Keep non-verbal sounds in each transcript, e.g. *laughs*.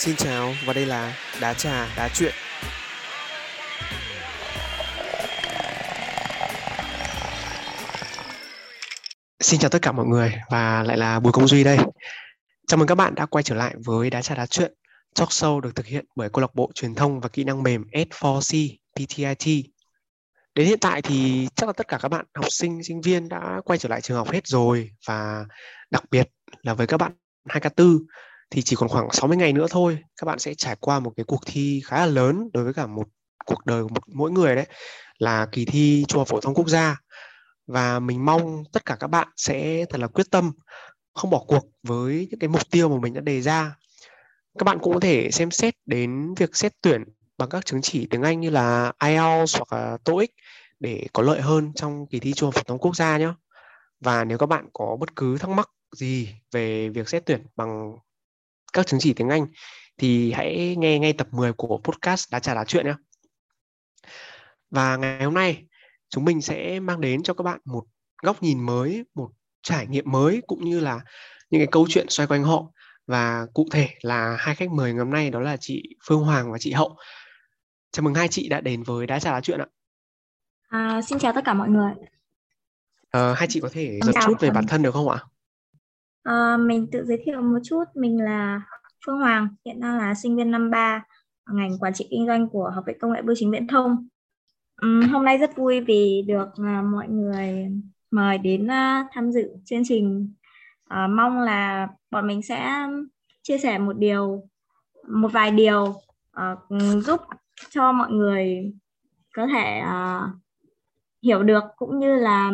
Xin chào và đây là Đá trà đá chuyện. Xin chào tất cả mọi người và lại là Bùi Công Duy đây. Chào mừng các bạn đã quay trở lại với Đá trà đá chuyện. Talk show được thực hiện bởi câu lạc bộ truyền thông và kỹ năng mềm S4C PTIT. Đến hiện tại thì chắc là tất cả các bạn học sinh, sinh viên đã quay trở lại trường học hết rồi và đặc biệt là với các bạn 2K4 thì chỉ còn khoảng 60 ngày nữa thôi, các bạn sẽ trải qua một cái cuộc thi khá là lớn đối với cả một cuộc đời của một, mỗi người đấy, là kỳ thi trung học phổ thông quốc gia và mình mong tất cả các bạn sẽ thật là quyết tâm, không bỏ cuộc với những cái mục tiêu mà mình đã đề ra các bạn cũng có thể xem xét đến việc xét tuyển bằng các chứng chỉ tiếng Anh như là IELTS hoặc là TOEIC để có lợi hơn trong kỳ thi trung học phổ thông quốc gia nhé. Và nếu các bạn có bất cứ thắc mắc gì về việc xét tuyển bằng các chứng chỉ tiếng Anh thì hãy nghe ngay tập 10 của podcast Đá trà đá chuyện nhé. Và ngày hôm nay chúng mình sẽ mang đến cho các bạn một góc nhìn mới, một trải nghiệm mới cũng như là những cái câu chuyện xoay quanh họ và cụ thể là hai khách mời ngày hôm nay đó là chị Phương Hoàng và chị Hậu. Chào mừng hai chị đã đến với Đá trà đá chuyện ạ. À, xin chào tất cả mọi người. À, hai chị có thể giật chút về bản thân được không ạ? À, mình tự giới thiệu một chút, mình là Phương Hoàng, hiện đang là sinh viên năm 3 ngành quản trị kinh doanh của Học viện Công nghệ Bưu chính Viễn thông. Um, hôm nay rất vui vì được uh, mọi người mời đến uh, tham dự chương trình. Uh, mong là bọn mình sẽ chia sẻ một điều, một vài điều uh, giúp cho mọi người có thể uh, hiểu được cũng như là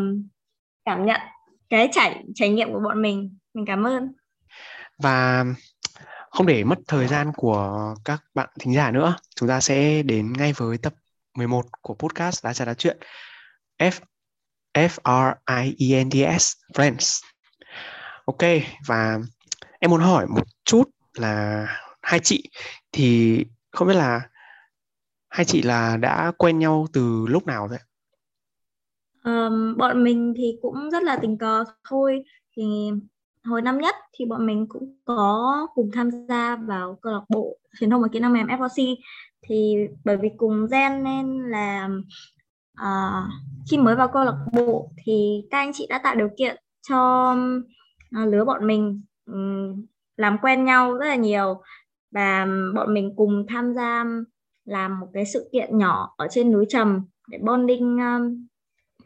cảm nhận cái trải trải nghiệm của bọn mình mình cảm ơn. Và không để mất thời gian của các bạn thính giả nữa chúng ta sẽ đến ngay với tập 11 của podcast đá trà đá chuyện. F F R I E N D S Friends. Ok và em muốn hỏi một chút là hai chị thì không biết là hai chị là đã quen nhau từ lúc nào vậy? Um, bọn mình thì cũng rất là tình cờ thôi. Thì hồi năm nhất thì bọn mình cũng có cùng tham gia vào câu lạc bộ truyền thông và kỹ năng mềm FOC thì bởi vì cùng gen nên là uh, khi mới vào câu lạc bộ thì các anh chị đã tạo điều kiện cho uh, lứa bọn mình um, làm quen nhau rất là nhiều. Và bọn mình cùng tham gia làm một cái sự kiện nhỏ ở trên núi Trầm để bonding um,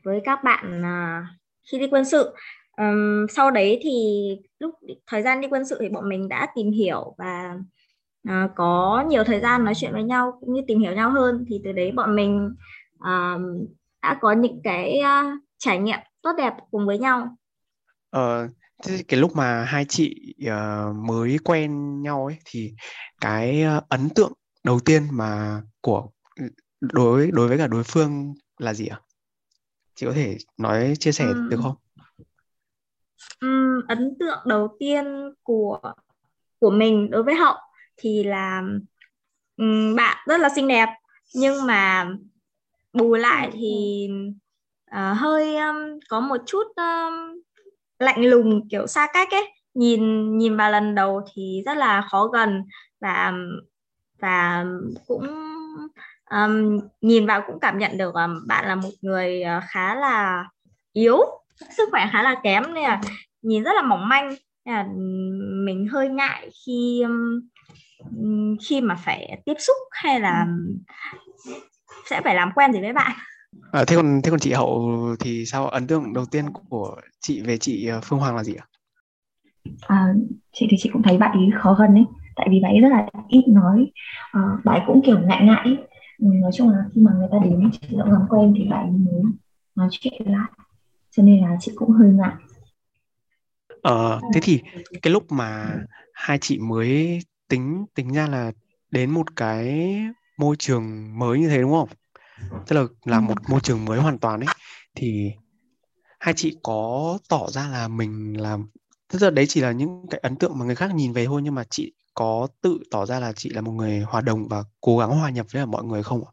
với các bạn uh, khi đi quân sự um, sau đấy thì lúc thời gian đi quân sự thì bọn mình đã tìm hiểu và uh, có nhiều thời gian nói chuyện với nhau cũng như tìm hiểu nhau hơn thì từ đấy bọn mình uh, đã có những cái uh, trải nghiệm tốt đẹp cùng với nhau ờ, thế cái lúc mà hai chị uh, mới quen nhau ấy thì cái uh, ấn tượng đầu tiên mà của đối đối với cả đối phương là gì ạ? Chị có thể nói chia sẻ um, được không? Um, ấn tượng đầu tiên của của mình đối với hậu thì là um, bạn rất là xinh đẹp. Nhưng mà bù lại thì uh, hơi um, có một chút um, lạnh lùng kiểu xa cách ấy. Nhìn nhìn vào lần đầu thì rất là khó gần và và cũng um, nhìn vào cũng cảm nhận được um, bạn là một người uh, khá là yếu sức khỏe khá là kém nên là nhìn rất là mỏng manh. Nên là mình hơi ngại khi khi mà phải tiếp xúc hay là sẽ phải làm quen gì với bạn. À, thế còn thế còn chị hậu thì sao? Ấn tượng đầu tiên của chị về chị ờ, phương hoàng là gì ạ? À, chị thì chị cũng thấy bạn ý khó gần ấy tại vì bạn ấy rất là ít nói. Uh, bạn ấy cũng kiểu ngại ngại ấy. nói chung là khi mà người ta đến chị làm quen thì bạn ấy mới nói chuyện lại cho nên là chị cũng hơi ngại Ờ, thế thì cái lúc mà hai chị mới tính tính ra là đến một cái môi trường mới như thế đúng không? Tức là là một môi trường mới hoàn toàn ấy thì hai chị có tỏ ra là mình làm tức là đấy chỉ là những cái ấn tượng mà người khác nhìn về thôi nhưng mà chị có tự tỏ ra là chị là một người hòa đồng và cố gắng hòa nhập với mọi người không ạ?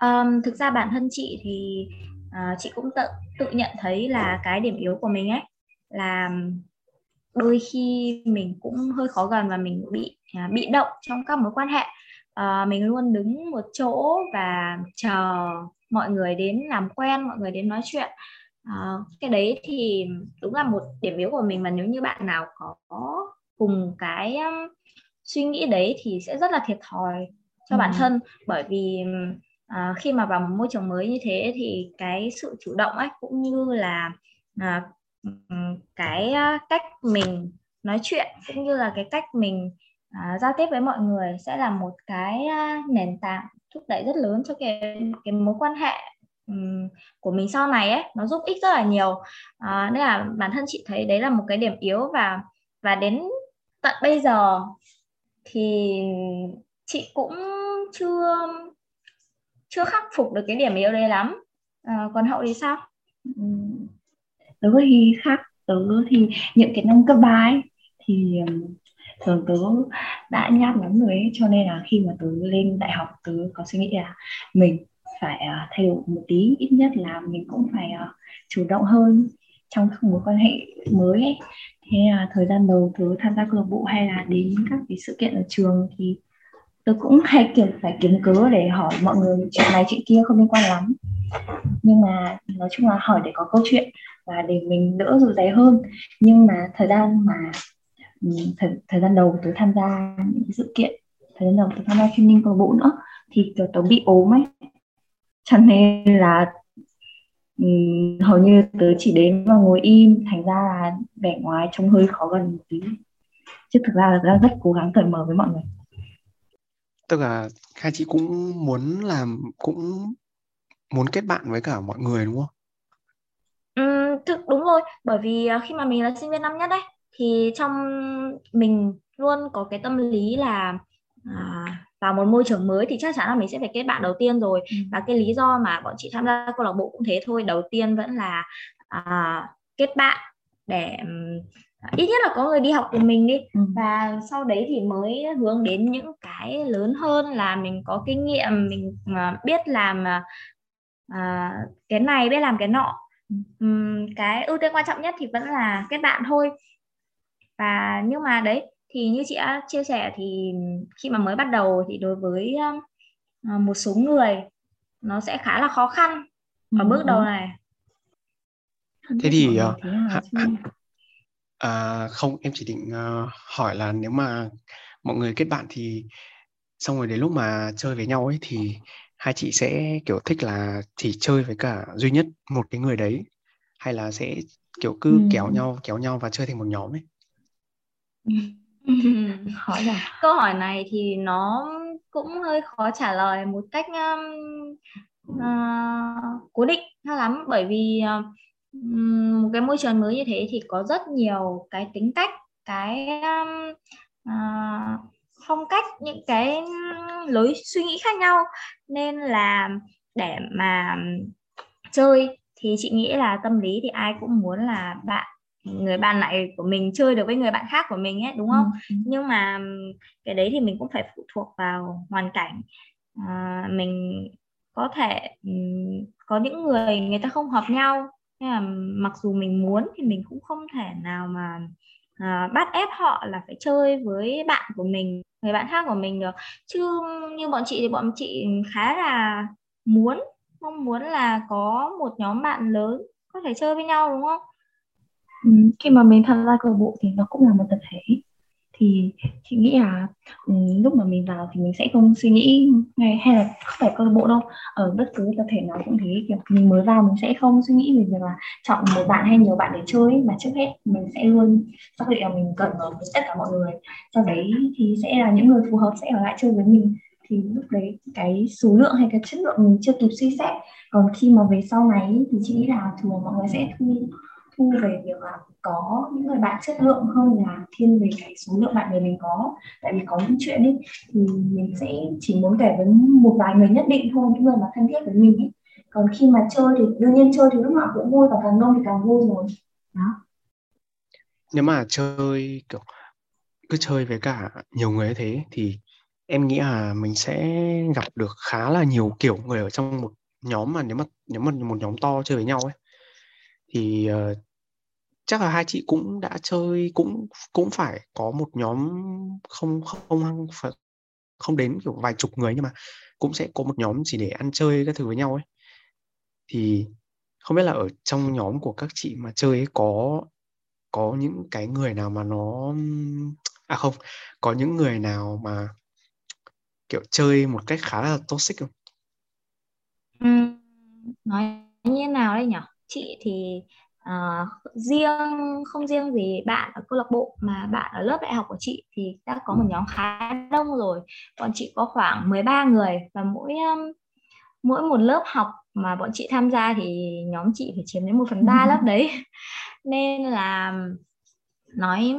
Um, thực ra bản thân chị thì uh, chị cũng tự tự nhận thấy là cái điểm yếu của mình ấy là đôi khi mình cũng hơi khó gần và mình bị à, bị động trong các mối quan hệ. À, mình luôn đứng một chỗ và chờ mọi người đến làm quen mọi người đến nói chuyện. À, cái đấy thì đúng là một điểm yếu của mình mà nếu như bạn nào có cùng cái um, suy nghĩ đấy thì sẽ rất là thiệt thòi cho ừ. bản thân. Bởi vì à, khi mà vào một môi trường mới như thế thì cái sự chủ động ấy cũng như là à, cái ờ, cách mình nói chuyện cũng như là cái cách mình à, giao tiếp với mọi người sẽ là một cái nền tảng thúc đẩy rất lớn cho cái cái mối quan hệ um, của mình sau này ấy. Nó giúp ích rất là nhiều. À, nên là bản thân chị thấy đấy là một cái điểm yếu và và đến tận bây giờ thì chị cũng chưa chưa khắc phục được cái điểm yếu đấy lắm. À, còn hậu thì sao? Ừ. Tớ thì khác. Tớ thì những cái năm cấp ba ấy thì thường tớ đã nhát lắm rồi ấy cho nên là khi mà tớ lên đại học tớ có suy nghĩ là mình phải uh, thay đổi một tí ít nhất là mình cũng phải uh, chủ động hơn trong các mối quan hệ mới ấy. Thế là thời gian đầu tớ tham gia câu lạc bộ hay là đến các cái sự kiện ở trường thì tôi cũng hay kiểu phải kiếm cớ để hỏi mọi người chuyện này chuyện kia không liên quan lắm. Nhưng mà nói chung là hỏi để có câu chuyện và để mình đỡ rụt rè hơn. Nhưng mà thời gian mà ừ, thời, thời gian đầu tôi tham gia những sự kiện thời gian đầu tôi tham gia training câu bộ nữa thì kiểu tôi bị ốm ấy. Cho nên là um, hầu như tớ chỉ đến và ngồi im thành ra là vẻ ngoài trông hơi khó gần một tí. Chứ thực ra là rất cố gắng cởi mở với mọi người tức là hai chị cũng muốn làm cũng muốn kết bạn với cả mọi người đúng không? Ừ, thực đúng rồi bởi vì à, khi mà mình là sinh viên năm nhất đấy thì trong mình luôn có cái tâm lý là à, vào một môi trường mới thì chắc chắn là mình sẽ phải kết bạn đầu tiên rồi ừ. và cái lý do mà bọn chị tham gia câu lạc bộ cũng thế thôi đầu tiên vẫn là à, kết bạn để ít nhất là có người đi học cùng mình đi. Ừ. và sau đấy thì mới hướng đến những cái lớn hơn là mình có kinh nghiệm mình uh, biết làm uh, cái này biết làm cái nọ. Um, cái ưu tiên quan trọng nhất thì vẫn là kết bạn thôi. Và nhưng mà đấy thì như chị đã chia sẻ thì khi mà mới bắt đầu thì đối với uh, một số người nó sẽ khá là khó khăn ở ừ. bước đầu này. Thế thì uh, À, không, em chỉ định uh, hỏi là nếu mà mọi người kết bạn thì xong rồi đến lúc mà chơi với nhau ấy thì hai chị sẽ kiểu thích là chỉ chơi với cả duy nhất một cái người đấy hay là sẽ kiểu cứ ừ. kéo nhau kéo nhau và chơi thành một nhóm ấy. *laughs* hỏi là câu hỏi này thì nó cũng hơi khó trả lời một cách um, uh, cố định lắm bởi vì uh, một cái môi trường mới như thế thì có rất nhiều cái tính cách cái uh, phong cách những cái lối suy nghĩ khác nhau. Nên là để mà chơi thì chị nghĩ là tâm lý thì ai cũng muốn là bạn người bạn này của mình chơi được với người bạn khác của mình ấy đúng không? Ừ. nhưng mà cái đấy thì mình cũng phải phụ thuộc vào hoàn cảnh. À, mình có thể có những người người ta không hợp nhau nên là mặc dù mình muốn thì mình cũng không thể nào mà à, bắt ép họ là phải chơi với bạn của mình người bạn khác của mình được. Chứ như bọn chị thì bọn chị khá là muốn mong muốn là có một nhóm bạn lớn có thể chơi với nhau đúng không? Ừ, khi mà mình tham gia câu lạc bộ thì nó cũng là một tập thể thì chị nghĩ là um, lúc mà mình vào thì mình sẽ không suy nghĩ ngay hay là không phải câu lạc bộ đâu. Ở bất cứ tập thể nào cũng thế kiểu mình mới vào mình sẽ không suy nghĩ về việc là chọn một bạn hay nhiều bạn để chơi mà trước hết mình sẽ luôn xác định là mình cần ở với tất cả mọi người. Sau đấy thì sẽ là những người phù hợp sẽ ở lại chơi với mình. Thì lúc đấy cái số lượng hay cái chất lượng mình chưa kịp suy xét. Còn khi mà về sau này thì chị nghĩ là thường mọi người sẽ thu thu về việc là có những người bạn chất lượng hơn là thiên về cái số lượng bạn bè mình có? Tại vì có những chuyện ấy thì mình sẽ chỉ muốn kể với một vài người nhất định thôi những người mà thân thiết với mình ấy. Còn khi mà chơi thì đương nhiên chơi thì lúc nào cũng vui và càng đông thì càng vui rồi. Đó. Nếu mà chơi kiểu cứ chơi với cả nhiều người như thế thì em nghĩ là mình sẽ gặp được khá là nhiều kiểu người ở trong một nhóm mà nếu mà nếu mà một nhóm to chơi với nhau ấy thì uh, chắc là hai chị cũng đã chơi cũng cũng phải có một nhóm không không không không đến kiểu vài chục người nhưng mà cũng sẽ có một nhóm chỉ để ăn chơi các thứ với nhau ấy thì không biết là ở trong nhóm của các chị mà chơi ấy có có những cái người nào mà nó à không có những người nào mà kiểu chơi một cách khá là toxic không? Ừ, nói như nào đây nhỉ? Chị thì uh, riêng không riêng gì bạn ở câu lạc bộ mà bạn ở lớp đại học của chị thì đã có một nhóm khá đông rồi. Bọn chị có khoảng 13 người và mỗi um, mỗi một lớp học mà bọn chị tham gia thì nhóm chị phải chiếm đến một phần ba lớp đấy. *laughs* Nên là nói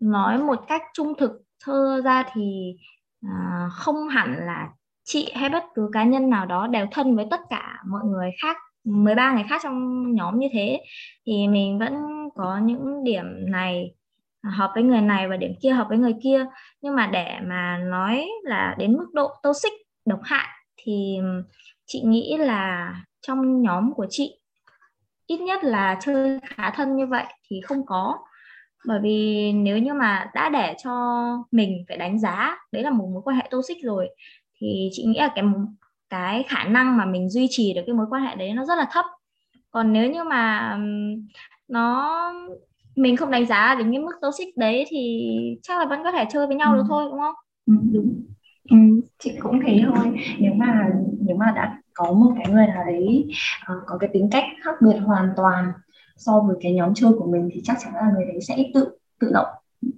nói một cách trung thực thơ ra thì à, không hẳn là chị hay bất cứ cá nhân nào đó đều thân với tất cả mọi người khác 13 người khác trong nhóm như thế, thì mình vẫn có những điểm này hợp với người này và điểm kia hợp với người kia. Nhưng mà để mà nói là đến mức độ toxic, độc hại, thì chị nghĩ là trong nhóm của chị, ít nhất là chơi khá thân như vậy thì không có. Bởi vì nếu như mà đã để cho mình phải đánh giá, đấy là một mối quan hệ toxic rồi, thì chị nghĩ là cái cái khả năng mà mình duy trì được cái mối quan hệ đấy nó rất là thấp. Còn nếu như mà nó mình không đánh giá đến cái mức toxic đấy thì chắc là vẫn có thể chơi với nhau ừ. được thôi đúng không? Ừ, đúng. Ừ, chị cũng thế thôi. Nếu mà nếu mà đã có một cái người nào đấy uh, có cái tính cách khác biệt hoàn toàn so với cái nhóm chơi của mình thì chắc chắn là người đấy sẽ tự tự động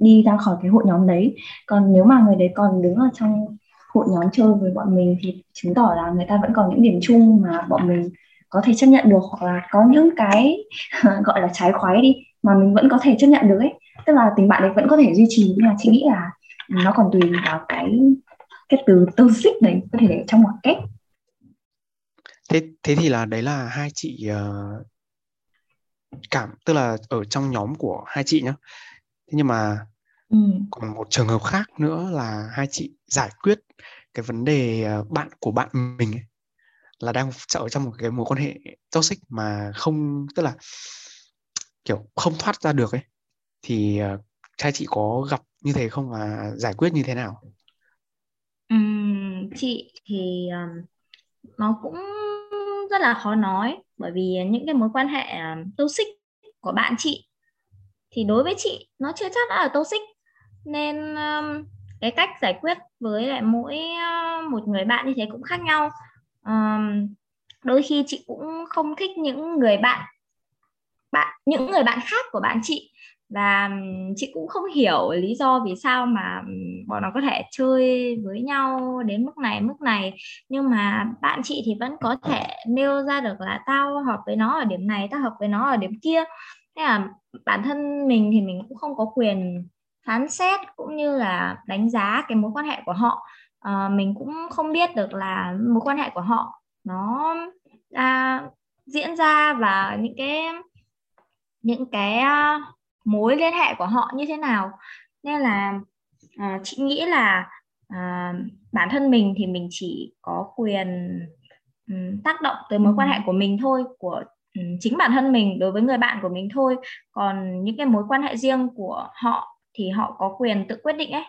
đi ra khỏi cái hội nhóm đấy. Còn nếu mà người đấy còn đứng ở trong hội nhóm chơi với bọn mình thì chứng tỏ là người ta vẫn còn những điểm chung mà bọn mình có thể chấp nhận được hoặc là có những cái *laughs* gọi là trái khoái đi mà mình vẫn có thể chấp nhận được ấy. Tức là tình bạn đấy vẫn có thể duy trì nhưng mà chị nghĩ là nó còn tùy vào cái cái từ toxic đấy có thể để trong ngoặc kép thế thế thì là đấy là hai chị uh, cảm tức là ở trong nhóm của hai chị nhá. Thế nhưng mà ừ. còn một trường hợp khác nữa là hai chị giải quyết cái vấn đề uh, bạn của bạn mình ấy, là đang ở trong một cái mối quan hệ toxic mà không tức là kiểu không thoát ra được ấy. Thì uh, hai chị có gặp như thế không và giải quyết như thế nào? Uhm, chị thì um, nó cũng rất là khó nói bởi vì những cái mối quan hệ toxic của bạn chị thì đối với chị nó chưa chắc đã là toxic nên um, cái cách giải quyết với lại mỗi uh, một người bạn như thế cũng khác nhau. Um, đôi khi chị cũng không thích những người bạn bạn những người bạn khác của bạn chị. Và um, chị cũng không hiểu lý do vì sao mà um, bọn nó có thể chơi với nhau đến mức này mức này. Nhưng mà bạn chị thì vẫn có thể nêu ra được là tao hợp với nó ở điểm này tao hợp với nó ở điểm kia. Thế là bản thân mình thì mình cũng không có quyền phán xét cũng như là đánh giá cái mối quan hệ của họ. À, mình cũng không biết được là mối quan hệ của họ nó à, diễn ra và những cái những cái uh, mối liên hệ của họ như thế nào. Nên là uh, chị nghĩ là uh, bản thân mình thì mình chỉ có quyền um, tác động tới mối quan hệ của mình thôi của um, chính bản thân mình đối với người bạn của mình thôi. Còn những cái mối quan hệ riêng của họ thì họ có quyền tự quyết định ấy.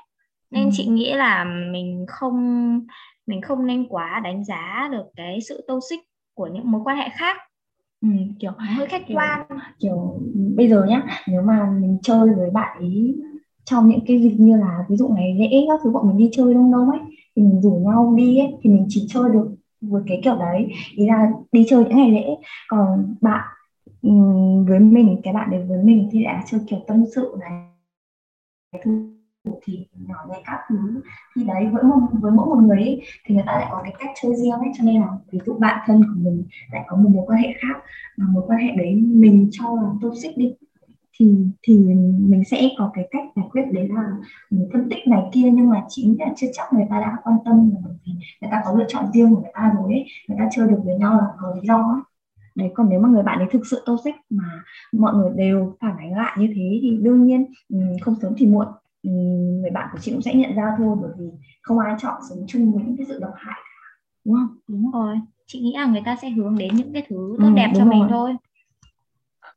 Nên ừ. chị nghĩ là mình không mình không nên quá đánh giá được cái sự toxic của những mối quan hệ khác. Ừ, kiểu hơi khách quan. kiểu bây giờ nhá nếu mà mình chơi với bạn ấy trong những cái dịp như là ví dụ ngày lễ các thứ bọn mình đi chơi đông đông ấy thì mình rủ nhau đi ấy, thì mình chỉ chơi được với cái kiểu đấy. Ý là đi chơi những ngày lễ. Còn bạn với mình cái bạn đấy với mình thì đã chơi kiểu tâm sự này thì nhỏ nhẹ các thứ. Thì đấy với một với mỗi một người ấy, thì người ta lại có cái cách chơi riêng ấy. Cho nên là ví dụ bạn thân của mình lại có một mối quan hệ khác mà mối quan hệ đấy mình cho là toxic đi thì thì mình sẽ có cái cách giải quyết đấy là mình phân tích này kia. Nhưng mà chính là chưa chắc người ta đã quan tâm bởi vì người ta có lựa chọn riêng của người ta rồi ấy. Người ta chơi được với nhau là có lý do ấy đấy còn nếu mà người bạn ấy thực sự toxic mà mọi người đều phản ánh lại như thế thì đương nhiên không sớm thì muộn người bạn của chị cũng sẽ nhận ra thôi bởi vì không ai chọn sống chung với những cái sự độc hại đúng không đúng rồi chị nghĩ là người ta sẽ hướng đến những cái thứ tốt ừ, đẹp cho rồi. mình thôi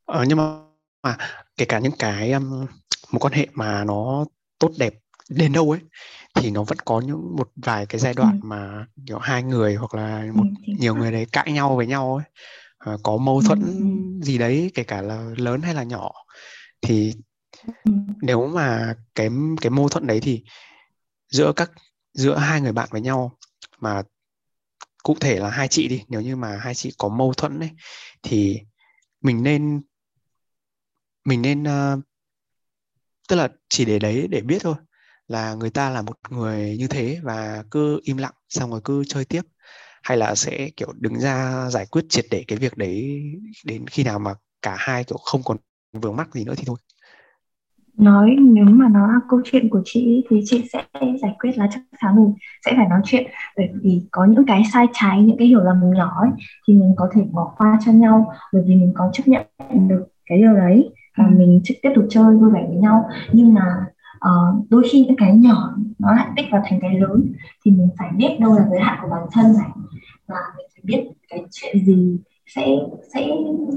ờ nhưng mà mà kể cả những cái um, mối quan hệ mà nó tốt đẹp đến đâu ấy thì nó vẫn có những một vài cái giai đoạn ừ. mà kiểu hai người hoặc là một ừ, nhiều người đấy cãi nhau với nhau ấy à, có mâu thuẫn ừ, gì đấy kể cả là lớn hay là nhỏ. Thì nếu mà cái cái mâu thuẫn đấy thì giữa các giữa hai người bạn với nhau mà cụ thể là hai chị đi nếu như mà hai chị có mâu thuẫn ấy thì mình nên mình nên uh, tức là chỉ để đấy để biết thôi là người ta là một người như thế và cứ im lặng xong rồi cứ chơi tiếp hay là sẽ kiểu đứng ra giải quyết triệt để cái việc đấy đến khi nào mà cả hai kiểu không còn vướng mắc gì nữa thì thôi? Nói nếu mà nó là câu chuyện của chị thì chị sẽ giải quyết là chắc chắn mình sẽ phải nói chuyện. Bởi vì có những cái sai trái những cái hiểu lầm nhỏ ấy, thì mình có thể bỏ qua cho nhau. Bởi vì mình có chấp nhận được cái điều đấy và ừ. mình tiếp tục chơi vui vẻ với nhau. Nhưng mà uh, đôi khi những cái nhỏ nó lại tích vào thành cái lớn thì mình phải biết đâu là giới hạn của bản thân này. Và mình phải biết cái chuyện gì sẽ sẽ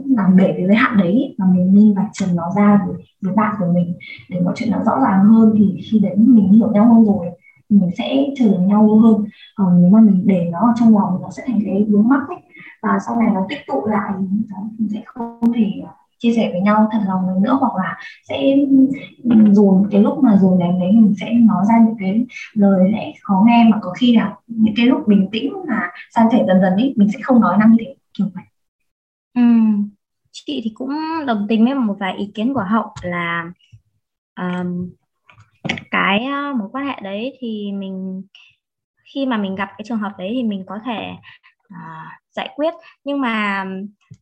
làm bể cái giới hạn đấy và mình nên vạch trần nó ra với, với bạn của mình để mọi chuyện nó rõ ràng hơn. Thì khi đấy mình hiểu nhau hơn rồi mình sẽ chờ nhau hơn. Còn nếu mà mình để nó ở trong lòng nó sẽ thành cái vướng mắc ấy. Và sau này nó tích tụ lại mình sẽ không thể chia sẻ với nhau thật lòng nữa hoặc là sẽ dồn cái lúc mà dồn đến đấy mình sẽ nói ra những cái lời lẽ khó nghe mà có khi là những cái lúc bình tĩnh mà san sẻ dần dần ấy mình sẽ không nói năng như thế kiểu vậy ừ. chị thì cũng đồng tình với một vài ý kiến của hậu là um, cái mối quan hệ đấy thì mình khi mà mình gặp cái trường hợp đấy thì mình có thể uh, giải quyết. Nhưng mà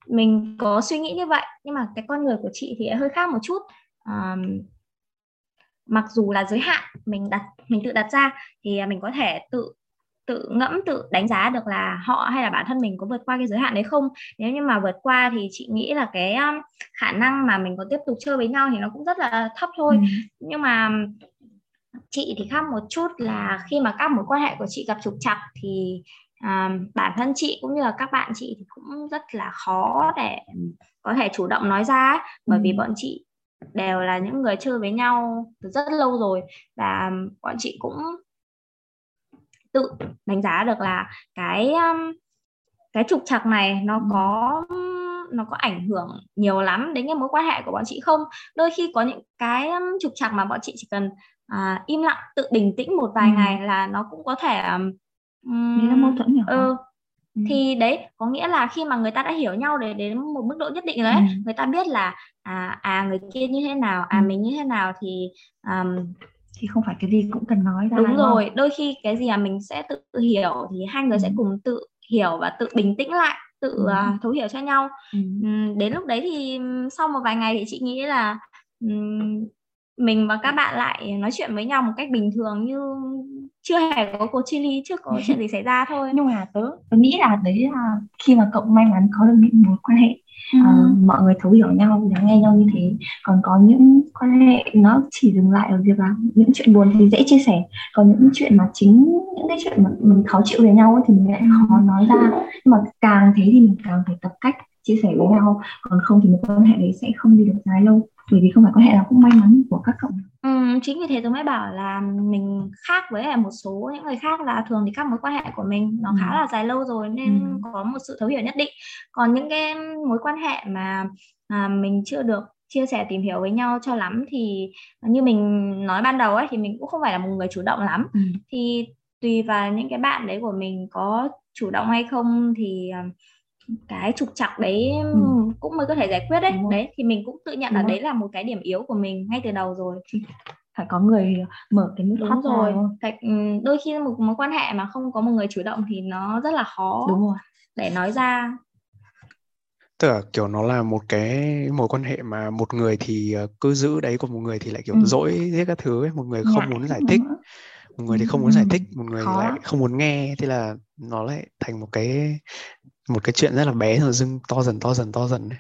mình có suy nghĩ như vậy nhưng mà cái con người của chị thì hơi khác một chút. Um, mặc dù là giới hạn mình đặt mình tự đặt ra thì mình có thể tự tự ngẫm tự đánh giá được là họ hay là bản thân mình có vượt qua cái giới hạn đấy không. Nếu như mà vượt qua thì chị nghĩ là cái khả năng mà mình có tiếp tục chơi với nhau thì nó cũng rất là thấp thôi. Ừ. nhưng mà chị thì khác một chút là khi mà các mối quan hệ của chị gặp trục trặc thì à, bản thân chị cũng như là các bạn chị thì cũng rất là khó để có thể chủ động nói ra bởi vì bọn chị đều là những người chơi với nhau từ rất lâu rồi và bọn chị cũng tự đánh giá được là cái cái trục trặc này nó có nó có ảnh hưởng nhiều lắm đến cái mối quan hệ của bọn chị không? Đôi khi có những cái trục trặc mà bọn chị chỉ cần à, im lặng tự bình tĩnh một vài ừ. ngày là nó cũng có thể um, Đấy là mâu thuẫn nhỏ ừ, ừ. thì đấy có nghĩa là khi mà người ta đã hiểu nhau để đến một mức độ nhất định rồi ấy, ừ. người ta biết là à à người kia như thế nào à ừ. mình như thế nào thì um, thì không phải cái gì cũng cần nói ra đúng rồi không? đôi khi cái gì mà mình sẽ tự hiểu thì hai người ừ. sẽ cùng tự hiểu và tự bình tĩnh lại tự ừ. uh, thấu hiểu cho nhau ừ. đến lúc đấy thì sau một vài ngày thì chị nghĩ là um, mình và các bạn lại nói chuyện với nhau một cách bình thường như chưa hề có cuộc chia ly chưa có chuyện gì xảy ra thôi. Nhưng mà tớ tớ nghĩ là đấy là khi mà cậu may mắn có được những mối quan hệ ừ. uh, mọi người thấu hiểu nhau lắng nghe nhau như thế còn có những quan hệ nó chỉ dừng lại ở việc là những chuyện buồn thì dễ chia sẻ còn những chuyện mà chính những cái chuyện mà mình khó chịu với nhau ấy, thì mình lại khó nói ra. Nhưng mà càng thế thì mình càng phải tập cách chia sẻ với nhau còn không thì một quan hệ đấy sẽ không đi được dài lâu bởi vì không phải quan hệ nào cũng may mắn của các cậu ừ, chính vì thế tôi mới bảo là mình khác với một số những người khác là thường thì các mối quan hệ của mình nó ừ. khá là dài lâu rồi nên ừ. có một sự thấu hiểu nhất định còn những cái mối quan hệ mà à, mình chưa được chia sẻ tìm hiểu với nhau cho lắm thì như mình nói ban đầu ấy thì mình cũng không phải là một người chủ động lắm ừ. thì tùy vào những cái bạn đấy của mình có chủ động hay không thì cái trục trặc đấy ừ. cũng mới có thể giải quyết đấy. Đấy thì mình cũng tự nhận là đấy là một cái điểm yếu của mình ngay từ đầu rồi. Phải có người mở cái nút đúng rồi. phải, đôi khi một mối quan hệ mà không có một người chủ động thì nó rất là khó đúng rồi. để nói ra. Tức là kiểu nó là một cái mối quan hệ mà một người thì ờ, cứ giữ đấy còn một người thì lại kiểu ừ. dỗi hết các thứ ấy. một người không Nhạc muốn giải thích. Một người thì không muốn giải thích một người Khó. lại không muốn nghe thế là nó lại thành một cái một cái chuyện rất là bé rồi dưng to dần to dần to dần đấy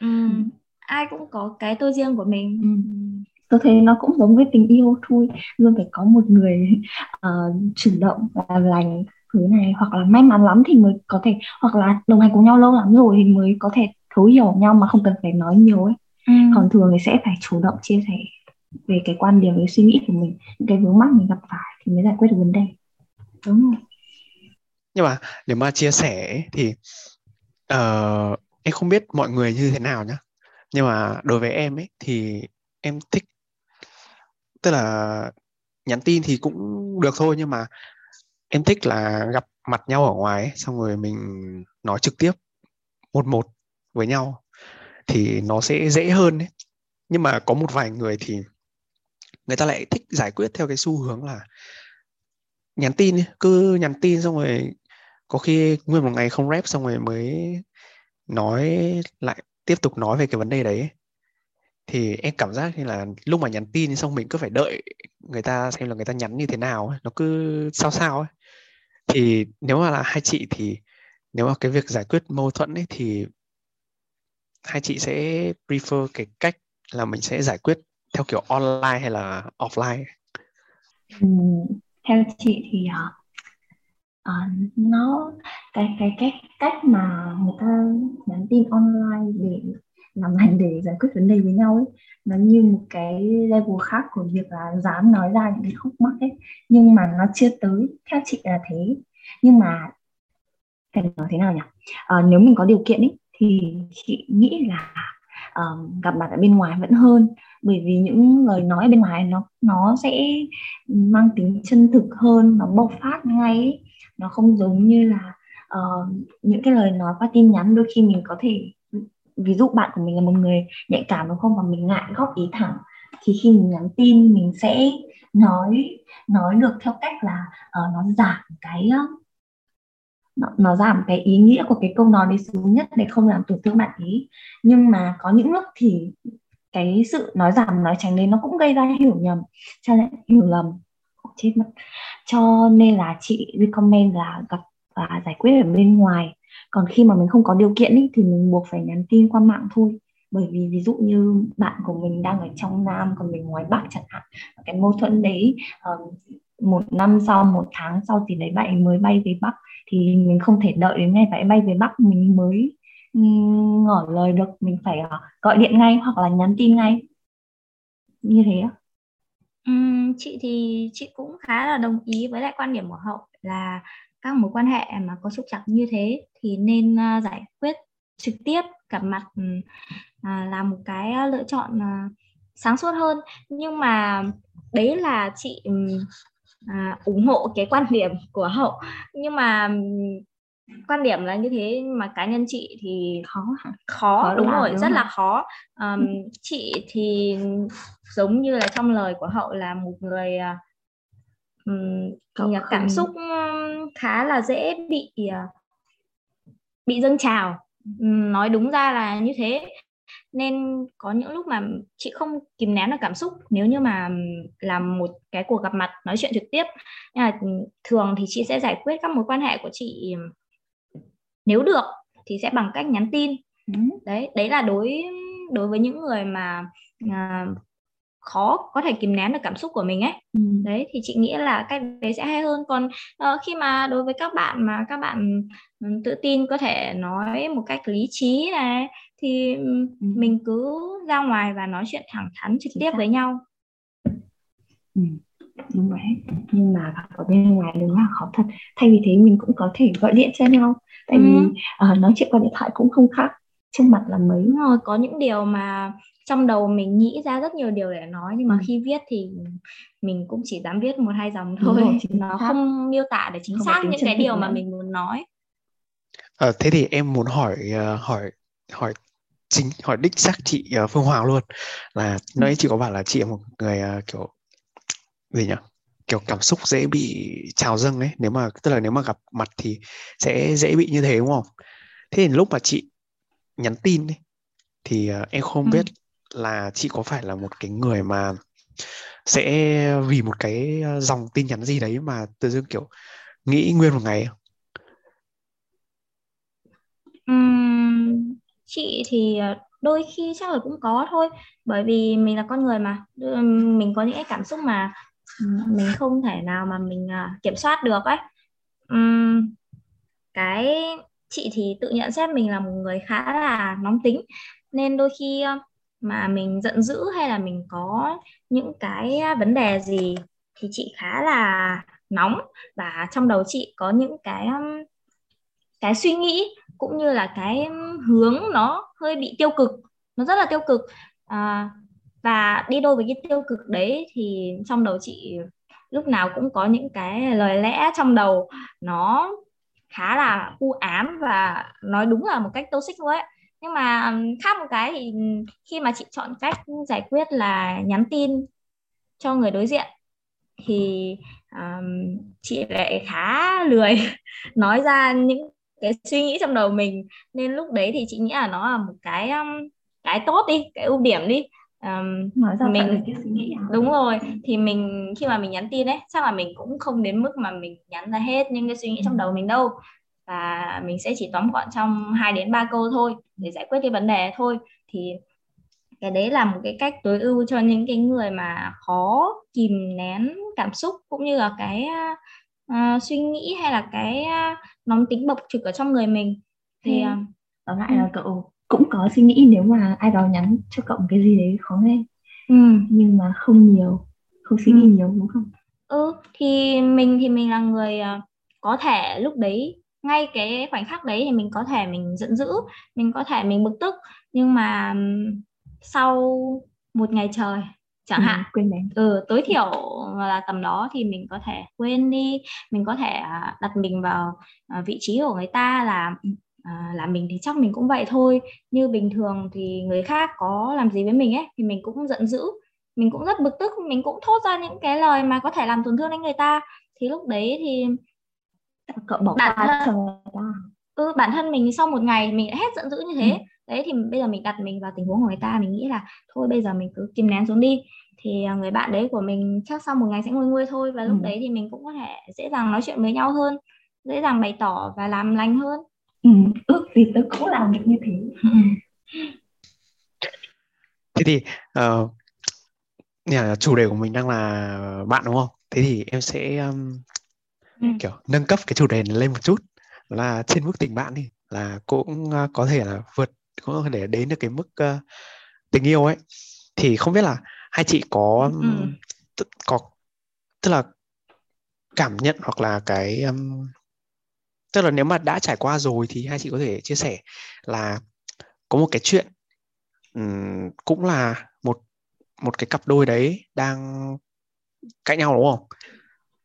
ừ. ai cũng có cái tôi riêng của mình ừ. tôi thấy nó cũng giống với tình yêu thôi luôn phải có một người uh, chủ động và lành thứ này hoặc là may mắn lắm thì mới có thể hoặc là đồng hành cùng nhau lâu lắm rồi thì mới có thể thấu hiểu nhau mà không cần phải nói nhiều ấy ừ. còn thường thì sẽ phải chủ động chia sẻ về cái quan điểm về suy nghĩ của mình những cái vướng mắc mình gặp phải thì mới giải quyết được vấn đề. Đúng không? Nhưng mà nếu mà chia sẻ thì uh, em không biết mọi người như thế nào nhá. Nhưng mà đối với em ấy thì em thích tức là nhắn tin thì cũng được thôi nhưng mà em thích là gặp mặt nhau ở ngoài ấy, xong rồi mình nói trực tiếp một một với nhau. Thì nó sẽ dễ hơn ấy. nhưng mà có một vài người thì người ta lại thích giải quyết theo cái xu hướng là nhắn tin cứ nhắn tin xong rồi có khi nguyên một ngày không rep xong rồi mới nói, lại tiếp tục nói về cái vấn đề đấy thì em cảm giác như là lúc mà nhắn tin xong mình cứ phải đợi người ta xem là người ta nhắn như thế nào ấy. nó cứ sao sao ấy thì nếu mà là hai chị thì nếu mà cái việc giải quyết mâu thuẫn ấy thì hai chị sẽ prefer cái cách là mình sẽ giải quyết theo kiểu online hay là offline? Ừ, theo chị thì uh, nó cái cái cách cách mà người ta nhắn tin online để làm hành *laughs* để giải quyết vấn đề với nhau ấy nó như một cái level khác của việc là dám nói ra những cái khúc mắc ấy. Nhưng mà nó chưa tới theo chị là thế. Nhưng mà phải nói thế nào nhỉ? À, nếu mình có điều kiện ấy thì chị nghĩ là uh, gặp mặt ở bên ngoài vẫn hơn bởi vì những lời nói ở bên ngoài nó nó sẽ mang tính chân thực hơn nó bộc phát ngay ấy. nó không giống như là uh, những cái lời nói qua tin nhắn đôi khi mình có thể ví dụ bạn của mình là một người nhạy cảm đúng không và mình ngại góp ý thẳng thì khi mình nhắn tin mình sẽ nói nói được theo cách là uh, nó giảm cái nó, nó giảm cái ý nghĩa của cái câu nói đấy xuống nhất để không làm tổn thương bạn ý. Nhưng mà có những lúc thì cái sự nói giảm nói tránh đấy nó cũng gây ra hiểu nhầm cho nên hiểu lầm. Chết mất. Cho nên là chị recommend là gặp và giải quyết ở bên ngoài. Còn khi mà mình không có điều kiện ý, thì mình buộc phải nhắn tin qua mạng thôi. Bởi vì ví dụ như bạn của mình đang ở trong nam còn mình ngoài bắc chẳng hạn. Cái mâu thuẫn đấy um, một năm sau một tháng sau thì đấy bạn mới bay về bắc. Thì mình không thể đợi đến ngày phải bay về bắc mình mới ngỏ lời được mình phải ờ, gọi điện ngay hoặc là nhắn tin ngay. Như thế á. Chị thì chị cũng khá là đồng ý với lại quan điểm của hậu là các mối quan hệ mà có trục trặc như thế thì nên uh, giải quyết trực tiếp gặp mặt uh, là một cái uh, lựa chọn uh, sáng suốt hơn. Nhưng mà đấy là chị à, ủng hộ cái quan điểm của hậu. Nhưng mà quan điểm là như thế mà cá nhân chị thì khó khó, khó đúng rồi đúng rất là khó. Um, chị thì giống như là trong lời của hậu là một người um, cảm không... xúc khá là dễ bị uh, bị dâng trào. Nói đúng ra là như thế nên có những lúc mà chị không kìm nén được cảm xúc nếu như mà làm một cái cuộc gặp mặt nói chuyện trực tiếp nhưng mà thường thì chị sẽ giải quyết các mối quan hệ của chị nếu được thì sẽ bằng cách nhắn tin ừ. đấy đấy là đối đối với những người mà à, khó có thể kìm nén được cảm xúc của mình ấy ừ. đấy thì chị nghĩ là cách đấy sẽ hay hơn còn uh, khi mà đối với các bạn mà các bạn tự tin có thể nói một cách lý trí này thì ừ. mình cứ ra ngoài và nói chuyện thẳng thắn trực tiếp với nhau. Ừ. đúng vậy. Nhưng mà ở bên ngoài đúng là khó thật. Thay vì thế mình cũng có thể gọi điện cho nhau. Tại ừ. vì uh, nói chuyện qua điện thoại cũng không khác. Trước mặt là mấy rồi có những điều mà trong đầu mình nghĩ ra rất nhiều điều để nói nhưng mà khi viết thì mình cũng chỉ dám viết một hai dòng thôi. rồi, nó xác. không miêu tả để chính không xác những cái điều mà mình muốn nói. À, thế thì em muốn hỏi uh, hỏi hỏi chính hỏi đích xác chị uh, Phương Hoàng luôn là ừ. nãy chị có bảo là chị là một người uh, kiểu gì nhỉ kiểu cảm xúc dễ bị trào dâng ấy nếu mà tức là nếu mà gặp mặt thì sẽ dễ bị như thế đúng không thế thì lúc mà chị nhắn tin ấy, thì uh, em không ừ. biết là chị có phải là một cái người mà sẽ vì một cái dòng tin nhắn gì đấy mà tự dưng kiểu nghĩ nguyên một ngày không? Uhm, chị thì ờ, đôi khi chắc là cũng có thôi bởi vì mình là con người mà mình có những cái cảm xúc mà mình không thể nào mà mình ờ, kiểm soát được ấy. Uhm, cái chị thì tự nhận xét mình là một người khá là nóng tính nên đôi khi mà mình giận dữ hay là mình có những cái vấn đề gì thì chị khá là nóng. Và trong đầu chị có những cái cái suy nghĩ cũng như là cái hướng nó hơi bị tiêu cực nó rất là tiêu cực. À, và đi đôi với cái tiêu cực đấy thì trong đầu chị lúc nào cũng có những cái lời lẽ trong đầu nó khá là u ám và nói đúng là một cách toxic luôn ấy. Nhưng mà khác một cái thì khi mà chị chọn cách giải quyết là nhắn tin cho người đối diện thì um, chị lại khá lười *laughs* nói ra những cái suy nghĩ trong đầu mình. Nên lúc đấy thì chị nghĩ là nó là một cái um, cái tốt đi cái ưu điểm đi. Um, nói ra mình cái suy nghĩ đúng rồi thì mình khi mà mình nhắn tin ấy chắc là mình cũng không đến mức mà mình nhắn ra hết những cái suy nghĩ trong đầu mình đâu. Và mình sẽ chỉ tóm gọn trong 2 đến 3 câu thôi để giải quyết cái vấn đề thôi. Thì cái đấy là một cái cách tối ưu cho những cái người mà khó kìm nén cảm xúc cũng như là cái uh, suy nghĩ hay là cái uh, nóng tính bộc trực ở trong người mình? Thì uh, tóm lại là cậu cũng có suy nghĩ nếu mà ai đó nhắn cho cậu cái gì đấy khó nghe. Ừ. nhưng mà không nhiều không suy nghĩ ừ. nhiều đúng không? Ừ thì mình thì mình là người uh, có thể lúc đấy ngay cái khoảnh khắc đấy thì mình có thể mình giận dữ mình có thể mình bực tức. Nhưng mà sau một ngày trời chẳng ừ, hạn. quên đấy ừ tối thiểu là tầm đó thì mình có thể quên đi. Mình có thể à, đặt mình vào à, vị trí của người ta là à, là mình thì chắc mình cũng vậy thôi. Như bình thường thì người khác có làm gì với mình ấy thì mình cũng giận dữ. Mình cũng rất bực tức mình cũng thốt ra những cái lời mà có thể làm tổn thương đến người ta. Thì lúc đấy thì cậu bỏ bản thân ừ, bản thân mình sau một ngày mình đã hết giận dữ như thế. ừ. Đấy thì bây giờ mình đặt mình vào tình huống của người ta mình nghĩ là thôi bây giờ mình cứ kìm nén xuống đi. Thì à, người bạn đấy của mình chắc sau một ngày sẽ nguôi nguôi thôi và lúc ừ. đấy thì mình cũng có thể dễ dàng nói chuyện với nhau hơn dễ dàng bày tỏ và làm lành hơn. Ừ, ước gì tớ cũng làm được như thế. *laughs* Thế thì uh, chủ đề của mình đang là bạn đúng không? Thế thì em sẽ um, ừ. kiểu nâng cấp cái chủ đề này lên một chút. Là trên mức tình bạn đi là cũng uh, có thể là vượt cũng có thể đến được cái mức uh, tình yêu ấy. Thì không biết là hai chị có ừ. t- có tức là cảm nhận hoặc là cái um, tức là nếu mà đã trải qua rồi thì hai chị có thể chia sẻ là có một cái chuyện um, cũng là một một cái cặp đôi đấy đang cãi nhau đúng không?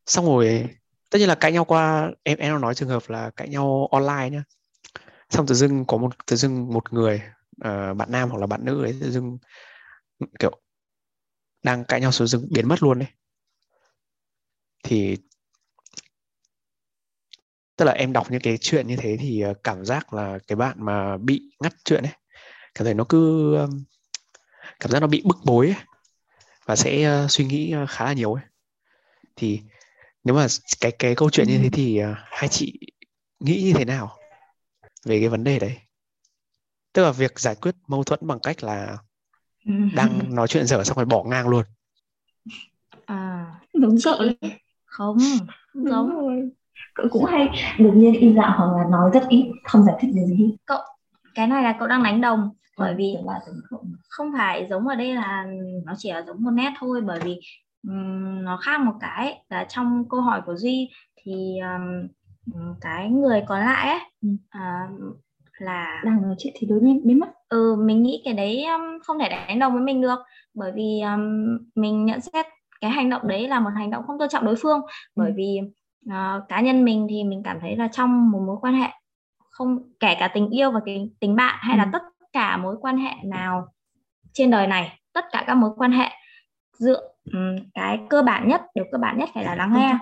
Xong rồi tất nhiên là cãi nhau qua em em nói trường hợp là cãi nhau online nhá xong tự dưng có một tự dưng một người uh, bạn nam hoặc là bạn nữ đấy tự dưng kiểu đang cãi nhau số dưng biến mất luôn đấy thì tức là em đọc những cái chuyện như thế thì ờ, cảm giác là cái bạn mà bị ngắt chuyện ấy cảm thấy nó cứ cảm giác nó bị bức bối ấy, và sẽ uh, suy nghĩ khá là nhiều ấy. Thì nếu mà cái cái câu chuyện như thế thì hai chị nghĩ như thế nào về cái vấn đề đấy. Tức là việc giải quyết mâu thuẫn bằng cách là *laughs* đang nói chuyện dở xong rồi bỏ ngang luôn. À. Đúng cậu không giống rồi. Cậu cũng hay đột nhiên im lặng hoặc là nói rất ít không giải thích gì gì. Cậu cái này là cậu đang đánh đồng bởi vì là không phải giống ở đây là nó chỉ là giống một nét thôi bởi vì um, nó khác một cái. Là trong câu hỏi của duy thì um, cái người còn lại ấy uh, là đang nói chuyện thì đối nhiên biến mất. Ừ mình nghĩ cái đấy um, không thể đánh đồng với mình được bởi vì um, mình nhận xét cái hành động đấy là một hành động không tôn trọng đối phương. Ừ. bởi vì uh, cá nhân mình thì mình cảm thấy là trong một mối quan hệ không kể cả tình yêu và tình, tình bạn hay ừ. là tất cả mối quan hệ nào trên đời này tất cả các mối quan hệ dựa um, cái cơ bản nhất điều cơ bản nhất phải là lắng nghe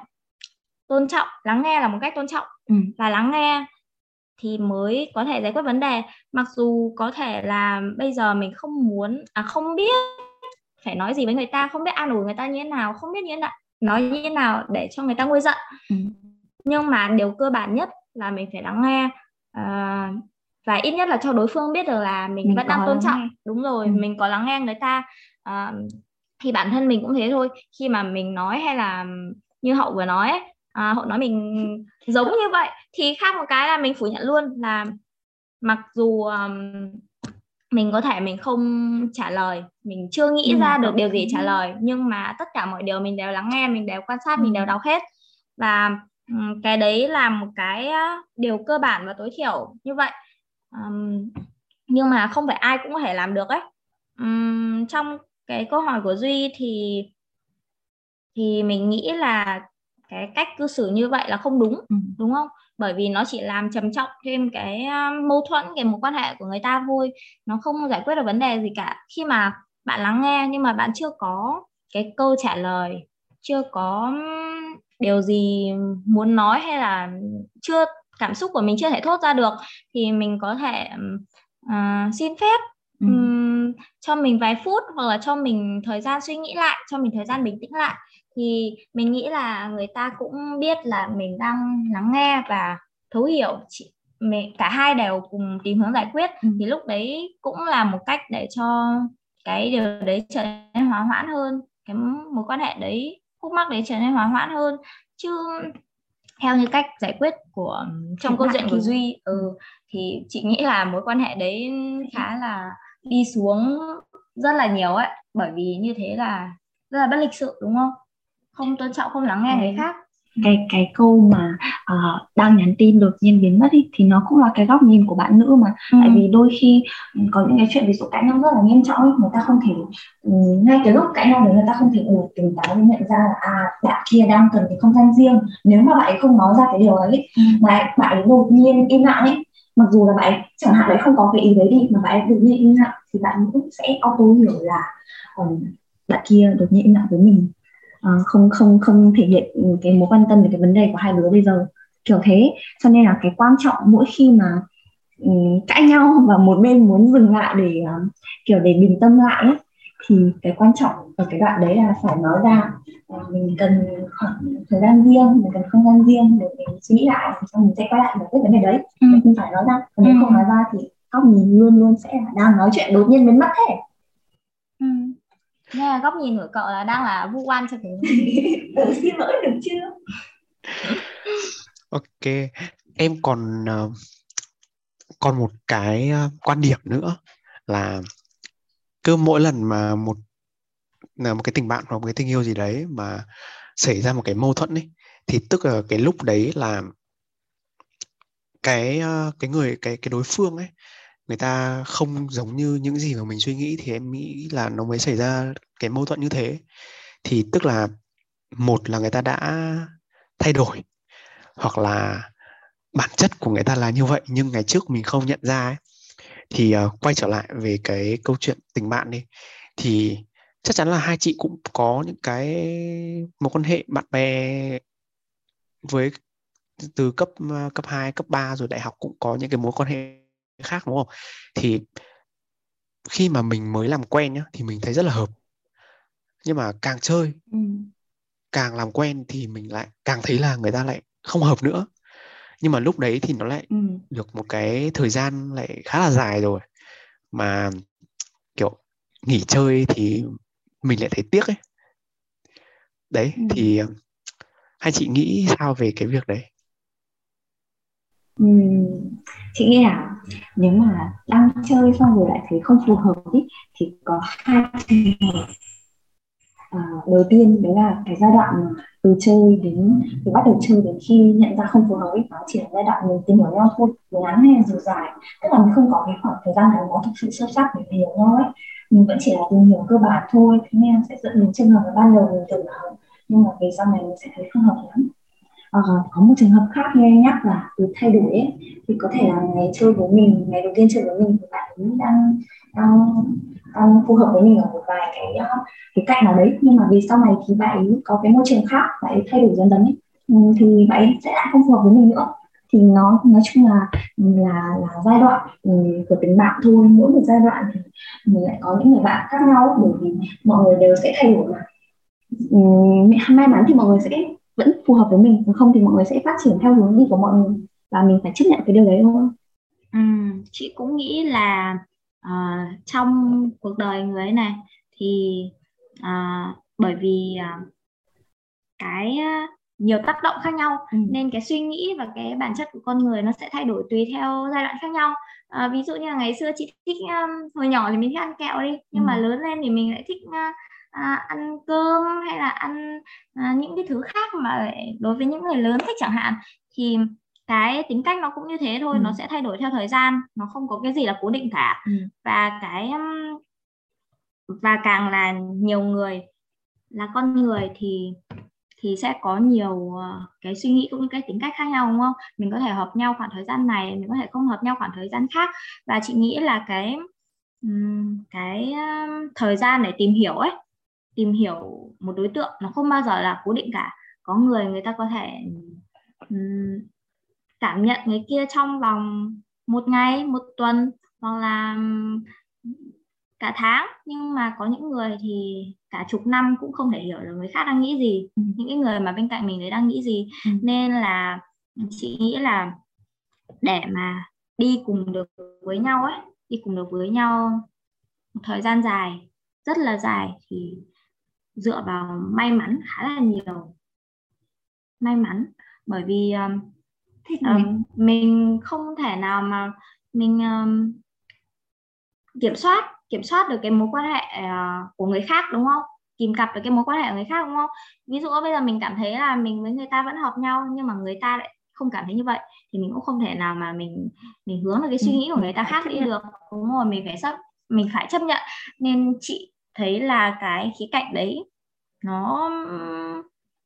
tôn trọng lắng nghe là một cách tôn trọng ừ. và lắng nghe thì mới có thể giải quyết vấn đề mặc dù có thể là bây giờ mình không muốn à không biết phải nói gì với người ta không biết an ủi người ta như thế nào không biết như thế nào nói như thế nào để cho người ta nguôi giận ừ. nhưng mà điều cơ bản nhất là mình phải lắng nghe à, và ít nhất là cho đối phương biết được là mình, mình vẫn đang tôn trọng nghe. đúng rồi ừ. mình có lắng nghe người ta à, thì bản thân mình cũng thế thôi khi mà mình nói hay là như hậu vừa nói ấy, à, họ nói mình giống như vậy. Thì khác một cái là mình phủ nhận luôn là mặc dù um, mình có thể mình không trả lời mình chưa nghĩ ừ, ra được điều gì trả lời nhưng mà tất cả mọi điều mình đều lắng nghe mình đều quan sát ừ. mình đều đọc hết. Và cái đấy là một cái điều cơ bản và tối thiểu như vậy. Um, nhưng mà không phải ai cũng có thể làm được ấy. Um, trong cái câu hỏi của duy thì thì mình nghĩ là cái cách cư xử như vậy là không đúng ừ. đúng không bởi vì nó chỉ làm trầm trọng thêm cái mâu thuẫn cái mối quan hệ của người ta thôi nó không giải quyết được vấn đề gì cả khi mà bạn lắng nghe nhưng mà bạn chưa có cái câu trả lời chưa có điều gì muốn nói hay là chưa cảm xúc của mình chưa thể thốt ra được thì mình có thể uh, xin phép ừ. um, cho mình vài phút hoặc là cho mình thời gian suy nghĩ lại cho mình thời gian bình tĩnh lại thì mình nghĩ là người ta cũng biết là mình đang lắng nghe và thấu hiểu chị mình, cả hai đều cùng tìm hướng giải quyết. Ừ. thì lúc đấy cũng là một cách để cho cái điều đấy trở nên hòa hoãn hơn cái mối quan hệ đấy khúc mắc đấy trở nên hòa hoãn hơn. Chứ theo như cách giải quyết của trong câu chuyện của duy ừ, thì chị nghĩ là mối quan hệ đấy khá là đi xuống rất là nhiều ấy. Bởi vì như thế là rất là bất lịch sự đúng không không tôn trọng không lắng nghe người khác. Cái cái câu mà uh, đang nhắn tin đột nhiên biến mất ý, thì nó cũng là cái góc nhìn của bạn nữ mà. Ừ. tại vì đôi khi có những cái chuyện ví dụ cãi nhau rất là nghiêm trọng ý, người ta không thể um, ngay cái lúc cãi nhau đấy người ta không thể đủ tỉnh táo để nhận ra là à bạn kia đang cần cái không gian riêng. Nếu mà bạn ấy không nói ra cái điều ấy ừ. mà bạn ấy đột nhiên im lặng ấy mặc dù là bạn ấy chẳng hạn đấy không có cái ý đấy đi mà bạn ấy đột nhiên im lặng thì bạn cũng sẽ auto hiểu là um, bạn kia đột nhiên im lặng với mình uh, không không không thể hiện cái mối quan tâm về cái vấn đề của hai đứa bây giờ. Kiểu thế. Cho nên là cái quan trọng mỗi khi mà um, cãi nhau và một bên muốn dừng lại để uh, kiểu để bình tâm lại ấy, thì cái quan trọng ở cái đoạn đấy là phải nói ra uh, mình cần khoảng thời gian riêng mình cần không gian riêng để mình suy nghĩ lại xong mình sẽ quay lại giải quyết vấn đề đấy. Ừ. mình phải nói ra. Còn nếu ừ. không nói ra thì góc nhìn luôn luôn sẽ đang nói chuyện đột nhiên biến mất thế nghe góc nhìn của cậu là đang là vu oan cho mình *laughs* tự xin lỗi được chưa? Ok em còn uh, còn một cái uh, quan điểm nữa là cứ mỗi lần mà một là một cái tình bạn hoặc một cái tình yêu gì đấy mà xảy ra một cái mâu thuẫn ấy thì tức là cái lúc đấy là cái uh, cái người cái cái đối phương ấy người ta không giống như những gì mà mình suy nghĩ thì em nghĩ là nó mới xảy ra cái mâu thuẫn như thế. Thì tức là một là người ta đã thay đổi hoặc là bản chất của người ta là như vậy nhưng ngày trước mình không nhận ra ấy. Thì uh, quay trở lại về cái câu chuyện tình bạn đi. Thì chắc chắn là hai chị cũng có những cái mối quan hệ bạn bè với từ cấp ờ, cấp 2, cấp 3 rồi đại học cũng có những cái mối quan hệ khác đúng không thì khi mà mình mới làm quen nhá thì mình thấy rất là hợp nhưng mà càng chơi ừ. càng làm quen thì mình lại càng thấy là người ta lại không hợp nữa nhưng mà lúc đấy thì nó lại ừ. được một cái thời gian lại khá là dài rồi mà kiểu nghỉ chơi thì mình lại thấy tiếc ấy đấy ừ. thì hai chị nghĩ sao về cái việc đấy ừ, chị nghĩ là nếu mà đang chơi xong rồi lại thấy không phù hợp ý, thì có hai trường hợp. À, đầu tiên đấy là cái giai đoạn từ chơi đến từ bắt đầu chơi đến khi nhận ra không phù hợp ấy, nó chỉ là giai đoạn mình tìm hiểu nhau thôi ngắn hay dù dài tức là mình không có cái khoảng thời gian nào nó thực sự sâu sắc để tìm hiểu nhau ấy. Mình vẫn chỉ là tìm hiểu cơ bản thôi thế nên sẽ dẫn đến trường hợp ban đầu mình tưởng hợp nhưng mà về sau này mình sẽ thấy không hợp lắm uh, có một trường hợp khác nghe nhắc là từ thay đổi ấy, thì có thể là ngày chơi với mình ngày đầu tiên chơi với mình thì bạn ấy đang đang đang phù hợp với mình ở một vài cái ờ, cái cạnh nào đấy. Nhưng mà vì sau này thì bạn ấy có cái môi trường khác bạn ấy thay đổi dần dần ấy ừ, thì bạn ấy sẽ lại không phù hợp với mình nữa. Thì nó nói chung là ừ, là là giai đoạn ừ, của tình bạn thôi. Mỗi một giai đoạn thì mình lại có những người bạn khác nhau bởi vì mọi người đều sẽ thay đổi mà. May mắn thì mọi người sẽ vẫn phù hợp với mình còn không thì mọi người sẽ phát triển theo hướng đi của mọi người và mình phải chấp nhận cái điều đấy thôi ừ, chị cũng nghĩ là uh, trong cuộc đời người ấy này thì uh, bởi vì uh, cái nhiều tác động khác nhau ừ. nên cái suy nghĩ và cái bản chất của con người nó sẽ thay đổi tùy theo giai đoạn khác nhau à, ví dụ như là ngày xưa chị thích um, hồi nhỏ thì mình thích ăn kẹo đi nhưng ừ. mà lớn lên thì mình lại thích uh, à, ăn cơm hay là ăn à, những cái thứ khác mà đối với những người lớn thích chẳng hạn thì cái tính cách nó cũng như thế thôi ừ. nó sẽ thay đổi theo thời gian nó không có cái gì là cố định cả ừ. và cái và càng là nhiều người là con người thì thì sẽ có nhiều ờ, cái suy nghĩ cũng như cái tính cách khác nhau đúng không mình có thể hợp nhau khoảng thời gian này mình có thể không hợp nhau khoảng thời gian khác và chị nghĩ là cái cái thời gian để tìm hiểu ấy tìm hiểu một đối tượng. Nó không bao giờ là cố định cả. Có người người ta có thể cảm nhận người kia trong vòng một ngày một tuần hoặc là cả tháng. Nhưng mà có những người thì cả chục năm cũng không thể hiểu được người khác đang nghĩ gì. Ừ. những cái người mà bên cạnh mình đấy đang nghĩ gì. Ừ. nên là chị nghĩ là để mà đi cùng được với nhau ấy đi cùng được với nhau một thời gian dài rất là dài thì dựa vào may mắn khá là nhiều. May mắn bởi vì um, um, mình. không thể nào mà mình um, kiểm soát kiểm soát được cái mối quan hệ uh, của người khác đúng không? Kìm cặp được cái mối quan hệ của người khác đúng không? Ví dụ bây giờ mình cảm thấy là mình với người ta vẫn hợp nhau nhưng mà người ta lại không cảm thấy như vậy thì mình cũng không thể nào mà mình mình hướng được cái suy nghĩ của người ta khác đi được. Đúng rồi mình phải chấp mình phải chấp nhận. Nên chị thấy là cái khía cạnh đấy nó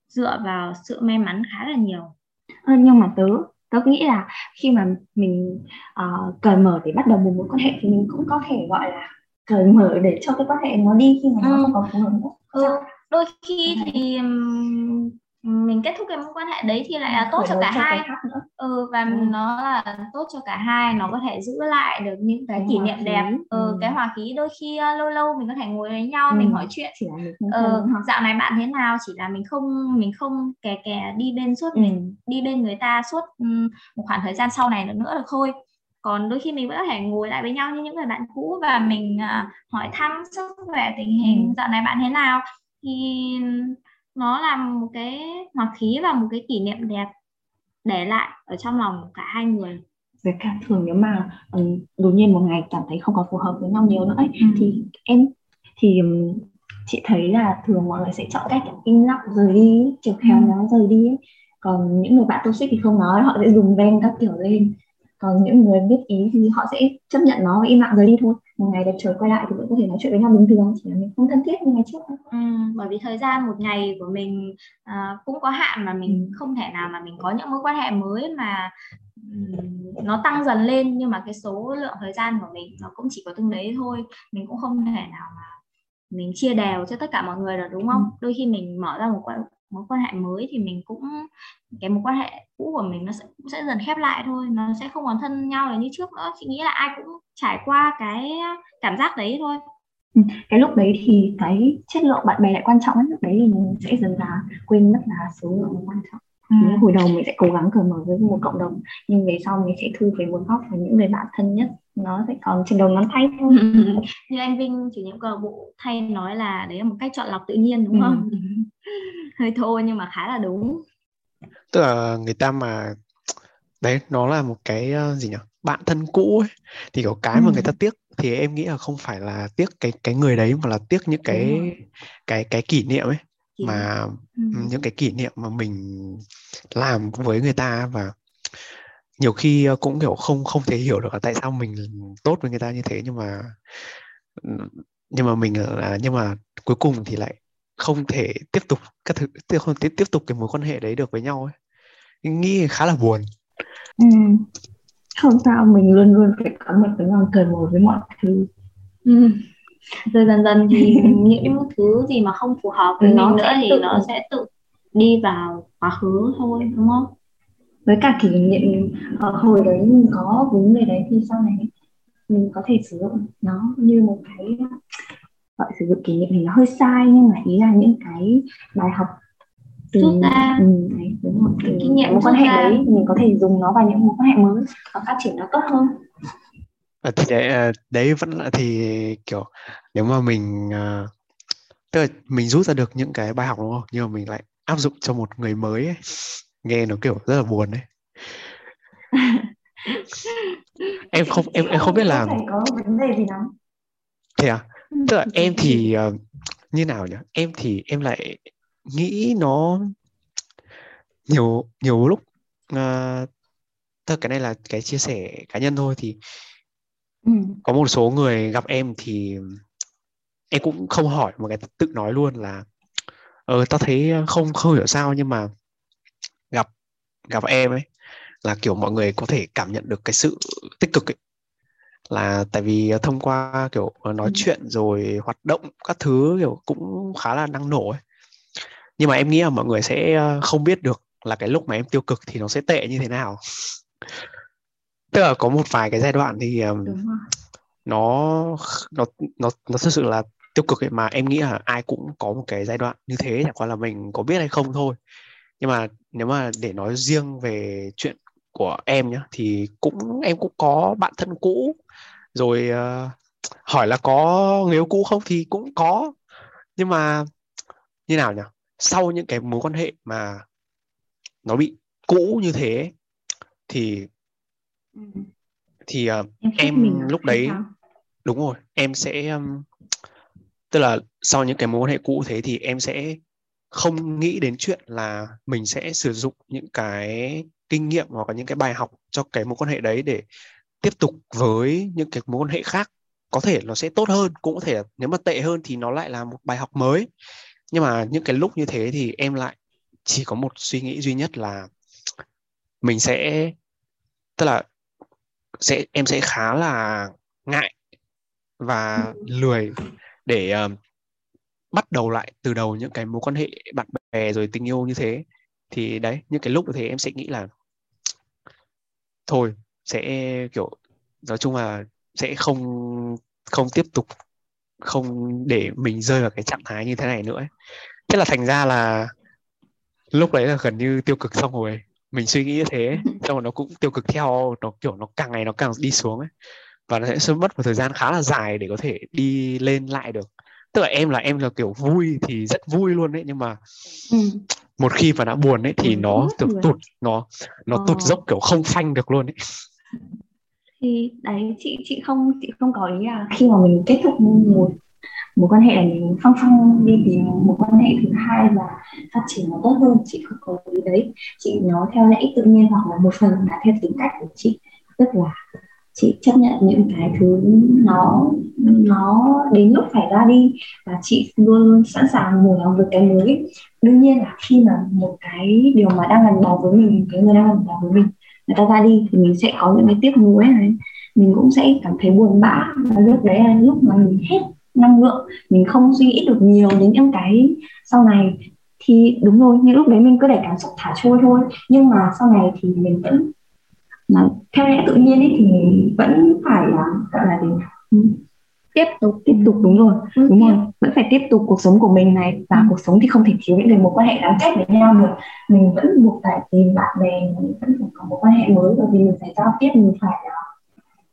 dựa vào sự may mắn khá là nhiều à, nhưng mà tớ tớ nghĩ là khi mà mình uh, cởi mở để bắt đầu một mối quan hệ thì mình cũng có thể gọi là cởi mở để cho cái quan hệ nó đi khi mà nó ừ. không còn phù hợp nữa ừ. đôi khi thì mình kết thúc cái mối quan hệ đấy thì lại là tốt cho cả hai ừ, và ừ. nó là tốt cho cả hai nó có thể giữ lại được những cái kỷ niệm đẹp ừ, ừ. cái hòa khí đôi khi lâu lâu mình có thể ngồi với nhau ừ. mình hỏi chuyện chỉ là mình ừ, dạo này bạn thế nào chỉ là mình không mình không kè kè đi bên suốt ừ. mình đi bên người ta suốt um, một khoảng thời gian sau này nữa, nữa được thôi còn đôi khi mình vẫn có thể ngồi lại với nhau như những người bạn cũ và mình uh, hỏi thăm sức khỏe tình hình ừ. dạo này bạn thế nào thì nó là một cái hòa khí và một cái kỷ niệm đẹp để lại ở trong lòng cả hai người với cả thường nếu mà um, đột nhiên một ngày cảm thấy không còn phù hợp với nhau nhiều nữa ấy, ừ. thì em thì um, chị thấy là thường mọi người sẽ chọn cách im lặng rời đi chiều khéo ừ. nó rời đi ấy. còn những người bạn toxic thì không nói họ sẽ dùng ven các kiểu lên còn những người biết ý thì họ sẽ chấp nhận nó và im lặng rời đi thôi một ngày đẹp trời quay lại thì vẫn có thể nói chuyện với nhau bình thường chỉ là mình không thân thiết như ngày trước Ừ, bởi vì thời gian một ngày của mình uh, cũng có hạn mà mình ừ. không thể nào mà mình có những mối quan hệ mới mà um, nó tăng dần lên nhưng mà cái số lượng thời gian của mình nó cũng chỉ có từng đấy thôi mình cũng không thể nào mà mình chia đều cho tất cả mọi người được đúng không ừ. đôi khi mình mở ra một mối quan hệ mới thì mình cũng cái mối quan hệ cũ của mình nó sẽ cũng sẽ dần khép lại thôi nó sẽ không còn thân nhau là như trước nữa. Chị nghĩ là ai cũng trải qua cái cảm giác đấy thôi. Ừ, cái lúc đấy thì cái chất lượng bạn bè lại quan trọng lúc đấy thì mình sẽ dần dà quên mất là số lượng quan trọng. Ừ. hồi đầu mình sẽ cố gắng cởi mở với một cộng đồng nhưng về sau mình sẽ thu về một góc và những người bạn thân nhất nó sẽ còn trên đầu ngón tay thôi. *laughs* Như anh Vinh chủ nhiệm câu lạc bộ thay nói là đấy là một cách chọn lọc tự nhiên đúng không? Ừ. *laughs* hơi thô nhưng mà khá là đúng. Tức là người ta mà đấy nó là một cái uh, gì nhỉ? Bạn thân cũ ấy. Thì kiểu cái ừ. mà người ta tiếc thì em nghĩ là không phải là tiếc cái cái người đấy mà là tiếc những cái cái cái kỷ niệm ấy. Kỷ mà ừ. những cái kỷ niệm mà mình làm với người ta và nhiều khi ờ, cũng kiểu không không thể hiểu được là tại sao mình tốt với người ta như thế nhưng mà nhưng mà mình là nhưng mà cuối cùng thì lại không thể tiếp tục các thứ tiếp không tiếp tiếp tục cái mối quan hệ đấy được với nhau ấy nghĩ khá là buồn ừ. không sao mình luôn luôn phải có một cái lòng cởi mở với mọi thứ ừ. rồi dần dần thì *laughs* những thứ gì mà không phù hợp với nó nữa thì tự... nó sẽ tự đi vào quá khứ thôi đúng không với cả kỷ niệm ở hồi đấy mình có vướng về đấy thì sau này mình có thể sử dụng nó như một cái gọi sử dụng kỷ niệm thì nó hơi sai nhưng mà ý là những cái bài học từ rút ra ừ, đấy, đúng rồi, từ kinh nghiệm mối quan hệ ra. đấy mình có thể dùng nó vào những mối quan hệ mới và phát triển nó tốt hơn à, thì đấy, à, đấy vẫn là thì kiểu nếu mà mình uh, tức là mình rút ra được những cái bài học đúng không nhưng mà mình lại áp dụng cho một người mới ấy. Nghe nó kiểu rất là buồn đấy. *laughs* Em không em em không biết là có vấn đề gì lắm. Thế à? Tức là em thì uh, như nào nhỉ? Em thì em lại nghĩ nó nhiều nhiều lúc uh, tức cái này là cái chia sẻ cá nhân thôi thì ừ. có một số người gặp em thì em cũng không hỏi mà cái tự nói luôn là ờ tao thấy không không hiểu sao nhưng mà gặp gặp em ấy là kiểu mọi người có thể cảm nhận được cái sự tích cực ấy. Là tại vì thông qua kiểu nói ừ. chuyện rồi hoạt động các thứ kiểu cũng khá là năng nổ ấy. Nhưng mà em nghĩ là mọi người sẽ ờ, không biết được là cái lúc mà em tiêu cực thì nó sẽ tệ như thế nào. *laughs* Tức là có một vài cái giai đoạn thì nó nó nó nó thực sự là tiêu cực ấy mà em nghĩ là ai cũng có một cái giai đoạn như thế chẳng qua là mình có biết hay không thôi nhưng mà nếu mà để nói riêng về chuyện của em nhá thì cũng em cũng có bạn thân cũ. Rồi uh, hỏi là có người yêu cũ không thì cũng có. Nhưng mà như nào nhỉ? Sau những cái mối quan hệ mà nó bị cũ như thế thì thì uh, em, em lúc đấy đúng rồi em sẽ um, tức là sau những cái mối quan hệ cũ thế thì em sẽ không nghĩ đến chuyện là mình sẽ sử dụng những cái kinh nghiệm hoặc là những cái bài học cho cái mối quan hệ đấy để tiếp tục với những cái mối quan hệ khác. Có thể nó sẽ tốt hơn cũng có thể nếu mà tệ hơn thì nó lại là một bài học mới. Nhưng mà những cái lúc như thế thì em lại chỉ có một suy nghĩ duy nhất là mình sẽ tức là sẽ em sẽ khá là ngại và lười để uh, bắt đầu lại từ đầu những cái mối quan hệ bạn bè rồi tình yêu như thế thì đấy những cái lúc như thế em sẽ nghĩ là thôi sẽ kiểu nói chung là sẽ không không tiếp tục không để mình rơi vào cái trạng thái như thế này nữa ấy. thế là thành ra là lúc đấy là gần như tiêu cực xong rồi mình suy nghĩ như thế *laughs* xong rồi nó cũng tiêu cực theo nó kiểu nó càng ngày nó càng đi xuống ấy và nó sẽ mất một thời gian khá là dài để có thể đi lên lại được tức là em là em là kiểu vui thì rất vui luôn đấy nhưng mà ừ. một khi mà đã buồn ấy thì ừ, nó kiểu tụt nó nó ờ. tụt dốc kiểu không phanh được luôn ấy thì đấy chị chị không chị không có ý là khi mà mình kết thúc một mối quan hệ là mình phong phong đi tìm một quan hệ thứ hai và phát triển nó tốt hơn chị không có ý đấy chị nói theo lẽ tự nhiên hoặc là một phần là theo tính cách của chị tức là chị chấp nhận những cái thứ nó nó đến lúc phải ra đi và chị luôn luôn sẵn sàng mở lòng với cái mới. Đương nhiên là khi mà một cái điều mà đang gắn bó với mình cái người đang gắn bó với mình, người ta ra đi thì mình sẽ có những cái tiếc nuối này. Mình cũng sẽ cảm thấy buồn bã. Và lúc đấy là lúc mà mình hết năng lượng, mình không suy nghĩ được nhiều đến những cái sau này. Thì đúng rồi, những lúc đấy mình cứ để cảm xúc thả trôi thôi. Nhưng mà sau này thì mình vẫn là theo lẽ tự nhiên ấy thì vẫn phải là gọi là gì ừ. tiếp tục. Tiếp tục đúng rồi. Ừ, đúng rồi. Vẫn phải tiếp tục cuộc sống của mình này. Và ừ. cuộc sống thì không thể thiếu những cái mối quan hệ gắn kết với nhau được. Mình vẫn buộc phải tìm bạn bè mình vẫn phải có mối quan hệ mới bởi vì mình phải giao tiếp mình phải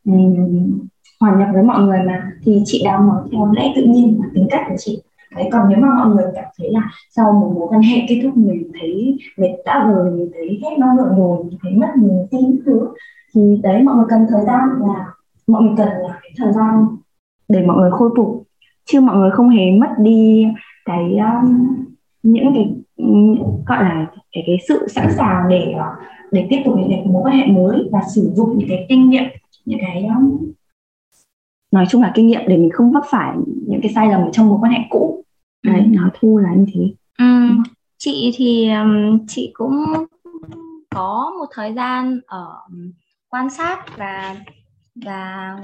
um, hòa nhập với mọi người mà. Thì chị đang nói theo lẽ tự nhiên và tính cách của chị đấy còn nếu mà mọi người cảm thấy là sau một mối quan hệ kết thúc mình thấy mệt đã rồi mình thấy hết năng lượng rồi mình thấy mất niềm tin thứ thì đấy mọi người cần thời gian là mọi người cần là cái thời gian để mọi người khôi phục. Chứ mọi người không hề mất đi cái um, những cái gọi là cái cái sự sẵn sàng để để tiếp tục những cái mối quan hệ mới và sử dụng những cái kinh nghiệm những cái um, nói chung là kinh nghiệm để mình không vấp phải những cái sai lầm trong mối quan hệ cũ đấy nó thu là như thế ừ. chị thì chị cũng có một thời gian ở quan sát và và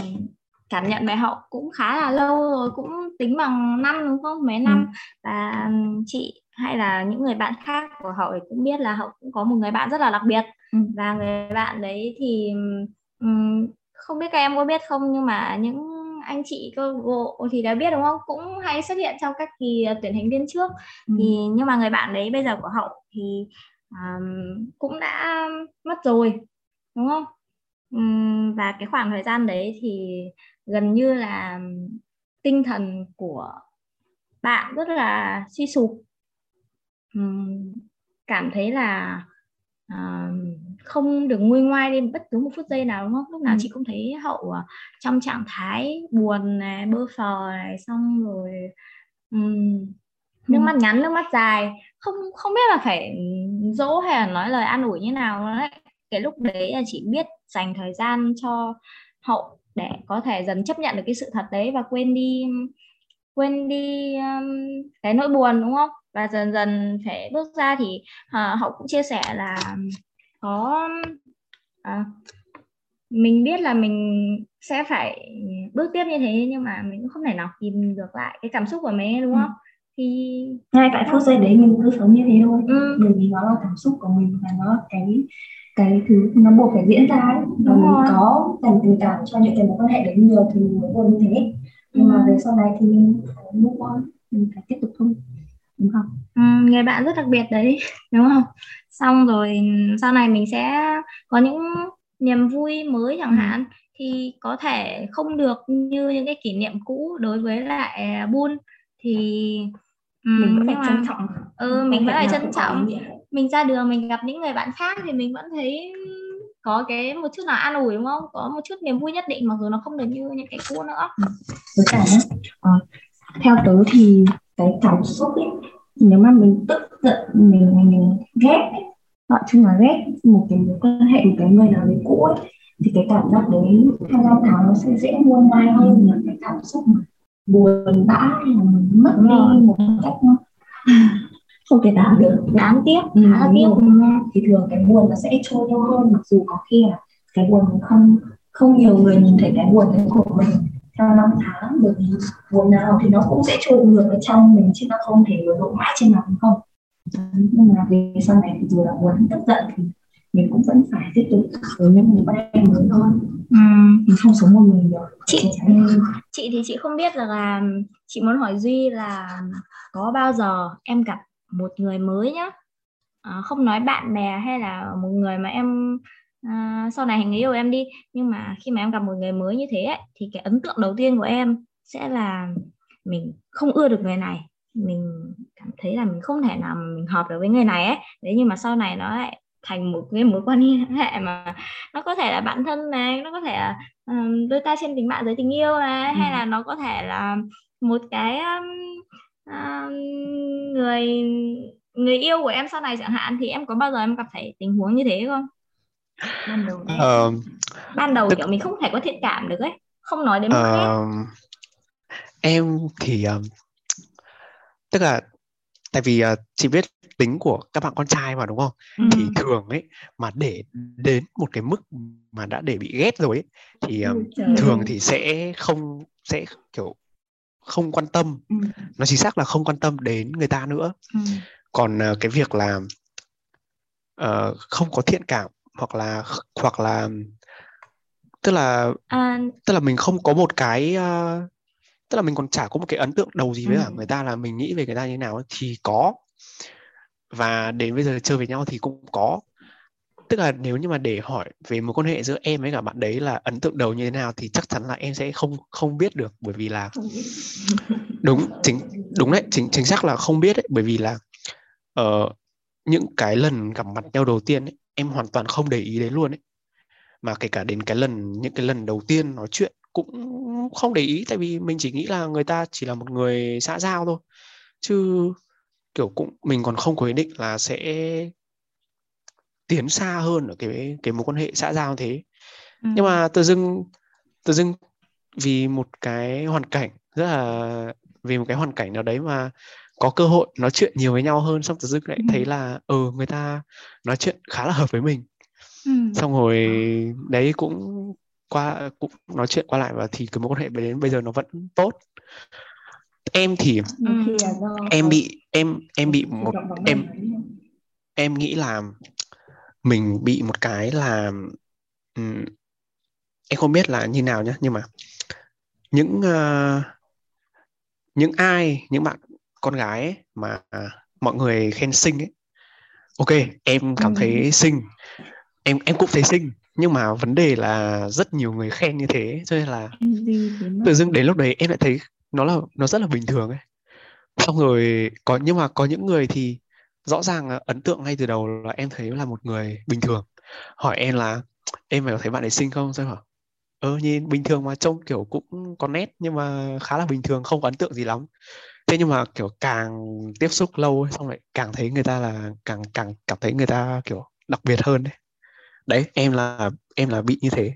cảm nhận về hậu cũng khá là lâu rồi cũng tính bằng năm đúng không mấy năm ừ. và chị hay là những người bạn khác của hậu cũng biết là hậu cũng có một người bạn rất là đặc biệt ừ. và người bạn đấy thì um, không biết các em có biết không nhưng mà những anh chị cơ gộ thì đã biết đúng không? Cũng hay xuất hiện trong các kỳ ờ, tuyển thành viên trước. Ừ. thì nhưng mà người bạn đấy bây giờ của hậu thì um, cũng đã mất rồi đúng không? Um, và cái khoảng thời gian đấy thì gần như là tinh thần của bạn rất là suy sụp. Um, cảm thấy là uh, không được nguôi ngoai lên bất cứ một phút giây nào đúng không lúc nào ừ. chị cũng thấy hậu uh, trong trạng thái buồn này bơ phờ này xong rồi um, nước ừ. mắt ngắn nước mắt dài không không biết là phải dỗ hay là nói lời an ủi như nào đấy cái lúc đấy là chị biết dành thời gian cho hậu để có thể dần chấp nhận được cái sự thật đấy và quên đi quên đi um, cái nỗi buồn đúng không và dần dần phải bước ra thì uh, hậu cũng chia sẻ là có à, mình biết là mình sẽ phải bước tiếp như thế nhưng mà mình cũng không thể nào kìm được lại cái cảm xúc của mình đúng không ừ. thì ngay tại phút giây đấy mình cứ sống như thế thôi ừ. bởi vì nó là cảm xúc của mình và nó cái cái thứ nó buộc phải diễn ra ấy. và mình có dành tình cảm cho những cái mối quan hệ đấy nhiều thì mình mới buồn như thế nhưng ừ. mà về sau này thì mình phải move on mình phải tiếp tục thôi đúng không? Ừ, người bạn rất đặc biệt đấy *laughs* đúng không? Xong rồi sau này mình sẽ có những niềm vui mới chẳng ừ. hạn thì có thể không được như những cái kỷ niệm cũ đối với lại Bun. Thì mình vẫn phải trân trọng ừ, mình vẫn phải trân trọng. mình ra đường mình gặp những người bạn khác thì mình vẫn thấy có cái một chút nào an ủi đúng không? Có một chút niềm vui nhất định mặc dù nó không được như những cái cũ nữa. Với cả à, theo tớ thì cái cảm xúc ấy nếu mà mình tức giận mình mình ghét gọi chung là ghét một cái mối quan hệ một cái người nào đấy cũ ấy thì cái cảm giác đấy theo năm tháng nó sẽ dễ muôn mai hơn là cái cảm xúc buồn bã hay là mất đi một cách *laughs* không thể tả được. Đáng tiếc ừ, đáng tiếc. thì thường cái buồn nó sẽ trôi lâu hơn mặc dù có khi là cái buồn không không nhiều người nhìn thấy cái buồn đấy của mình theo năm tháng. Bởi vì buồn nào thì nó cũng sẽ trôi ngược ở trong mình chứ nó không thể lộ mãi trên mặt đúng không? Nhưng mà về sau này thì dù là buồn tức giận thì mình cũng vẫn phải tiếp tục với những người bạn mới thôi. Ừ. mình không sống một mình được. Chị chị thì chị không biết là chị muốn hỏi duy là có bao giờ em gặp một người mới nhá. À, không nói bạn bè hay là một người mà em à, sau này người yêu em đi. Nhưng mà khi mà em gặp một người mới như thế ấy, thì cái ấn tượng đầu tiên của em sẽ là mình không ưa được người này. Mình cảm thấy là mình không thể nào mà mình hợp được với người này ấy. Đấy nhưng mà sau này nó lại thành một cái mối quan *laughs* hệ mà nó có thể là bạn thân này nó có thể là um, đôi ta trên tình bạn giới tình yêu này ừ. hay là nó có thể là một cái um, um, người người yêu của em sau này chẳng hạn thì em có bao giờ em gặp phải tình huống như thế không? Ban đầu uh, ban đầu tức... kiểu mình không thể có thiện cảm được ấy không nói đến uh, khác. Em thì uh, tức là tại vì uh, chị biết tính của các bạn con trai mà đúng không? Ừ. thì thường ấy mà để đến một cái mức mà đã để bị ghét rồi ấy thì um, thường thì sẽ không sẽ kiểu không quan tâm ừ. nó chính xác là không quan tâm đến người ta nữa ừ. còn uh, cái việc là uh, không có thiện cảm hoặc là hoặc là tức là à... tức là mình không có một cái uh, tức là mình còn chả có một cái ấn tượng đầu gì với ừ. cả người ta là mình nghĩ về người ta như thế nào thì có và đến bây giờ chơi với nhau thì cũng có tức là nếu như mà để hỏi về mối quan hệ giữa em với cả bạn đấy là ấn tượng đầu như thế nào thì chắc chắn là em sẽ không không biết được bởi vì là đúng chính đúng đấy chính chính xác là không biết đấy bởi vì là uh, những cái lần gặp mặt nhau đầu tiên ấy, em hoàn toàn không để ý đến luôn ấy. Mà kể cả đến cái lần những cái lần đầu tiên nói chuyện cũng không để ý tại vì mình chỉ nghĩ là người ta chỉ là một người xã giao thôi. Chứ kiểu cũng mình còn không có ý định là sẽ tiến xa hơn ở cái cái mối quan hệ xã giao thế ừ. nhưng mà tự dưng tự dưng vì một cái hoàn cảnh rất là vì một cái hoàn cảnh nào đấy mà có cơ hội nói chuyện nhiều với nhau hơn xong tự dưng lại ừ. thấy là ừ người ta nói chuyện khá là hợp với mình ừ. xong rồi đấy cũng qua cũng nói chuyện qua lại và thì cái mối quan hệ đến bây giờ nó vẫn tốt em thì ừ. em bị em em bị một em em nghĩ là mình bị một cái là um, em không biết là như nào nhé nhưng mà những uh, những ai những bạn con gái ấy, mà mọi người khen xinh ấy ok em cảm thấy xinh em em cũng thấy xinh nhưng mà vấn đề là rất nhiều người khen như thế cho nên là tự dưng đến lúc đấy em lại thấy nó là nó rất là bình thường ấy. Xong rồi có nhưng mà có những người thì rõ ràng là ấn tượng ngay từ đầu là em thấy là một người bình thường. Hỏi em là em phải có thấy bạn ấy xinh không? Sao hả ơ nhìn bình thường mà trông kiểu cũng có nét nhưng mà khá là bình thường không có ấn tượng gì lắm. Thế nhưng mà kiểu càng tiếp xúc lâu ấy, xong lại càng thấy người ta là càng càng cảm thấy người ta kiểu đặc biệt hơn đấy đấy em là em là bị như thế.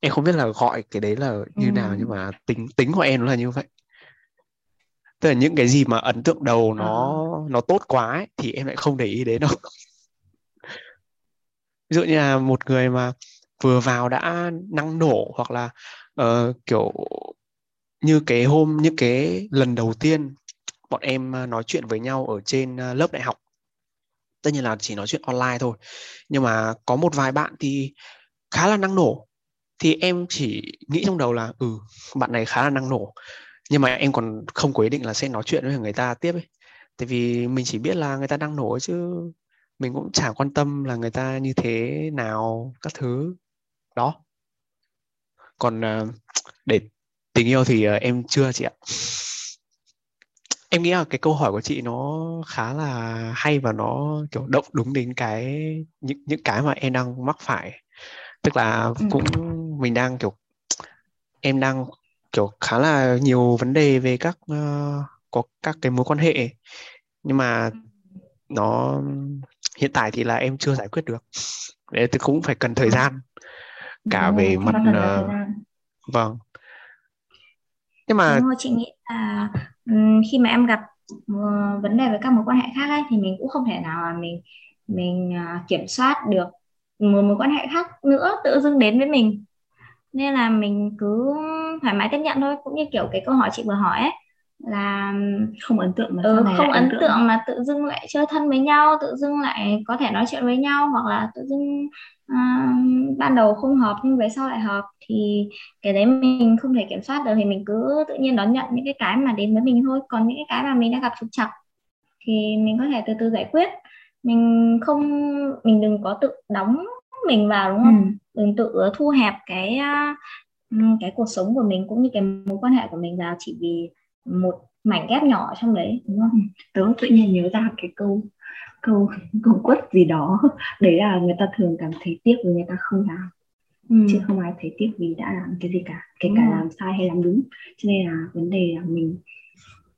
Em không biết là gọi cái đấy là như ừ. nào nhưng mà tính tính của em nó là như vậy tức là những cái gì mà ấn tượng đầu nó à. nó tốt quá ấy, thì em lại không để ý đến đâu. *laughs* Ví dụ như là một người mà vừa vào đã năng nổ hoặc là uh, kiểu như cái hôm như cái lần đầu tiên bọn em ờ, nói chuyện với nhau ở trên ờ, lớp đại học. Tất nhiên là chỉ nói chuyện online thôi nhưng mà có một vài bạn thì khá là năng nổ. Thì em chỉ nghĩ trong đầu là ừ bạn này khá là năng nổ nhưng mà em còn không có ý định là sẽ nói chuyện với người ta tiếp ấy. Tại vì mình chỉ biết là người ta đang nổ chứ. Mình cũng chả quan tâm là người ta như thế nào các thứ. Đó. Còn uh, để tình yêu thì uh, em chưa chị ạ. Em nghĩ là cái câu hỏi của chị nó khá là hay và nó kiểu động đúng đến cái những những cái mà em đang mắc phải. Tức là ừ. cũng mình đang kiểu em đang kiểu khá là nhiều vấn đề về các uh, có các cái mối quan hệ. Nhưng mà nó hiện tại thì là em chưa giải quyết được. Đấy thì cũng phải cần thời gian. Cả Đúng về mặt uh, vâng. Nhưng mà Đúng rồi, chị nghĩ là um, khi mà em gặp uh, vấn đề với các mối quan hệ khác ấy, thì mình cũng không thể nào mà mình mình uh, kiểm soát được một mối quan hệ khác nữa tự dưng đến với mình nên là mình cứ thoải mái tiếp nhận thôi. Cũng như kiểu cái câu hỏi chị vừa hỏi ấy là không ấn tượng mà ừ, không ấn tượng. tượng mà tự dưng lại chơi thân với nhau tự dưng lại có thể nói chuyện với nhau hoặc là tự dưng uh, ban đầu không hợp nhưng về sau lại hợp thì cái đấy mình không thể kiểm soát được. Thì mình cứ tự nhiên đón nhận những cái cái mà đến với mình thôi. Còn những cái cái mà mình đã gặp trục trặc thì mình có thể từ từ giải quyết. Mình không mình đừng có tự đóng mình vào đúng không? Ừ. đừng tự thu hẹp cái cái cuộc sống của mình cũng như cái mối quan hệ của mình vào chỉ vì một mảnh ghép nhỏ trong đấy đúng không? Tớ tự nhiên nhớ ra cái câu câu câu quất gì đó. *laughs* Đấy là người ta thường cảm thấy tiếc vì người ta không làm. Ừ. chứ không ai thấy tiếc vì đã làm cái gì cả kể cả làm sai hay làm đúng. Cho nên là vấn đề là mình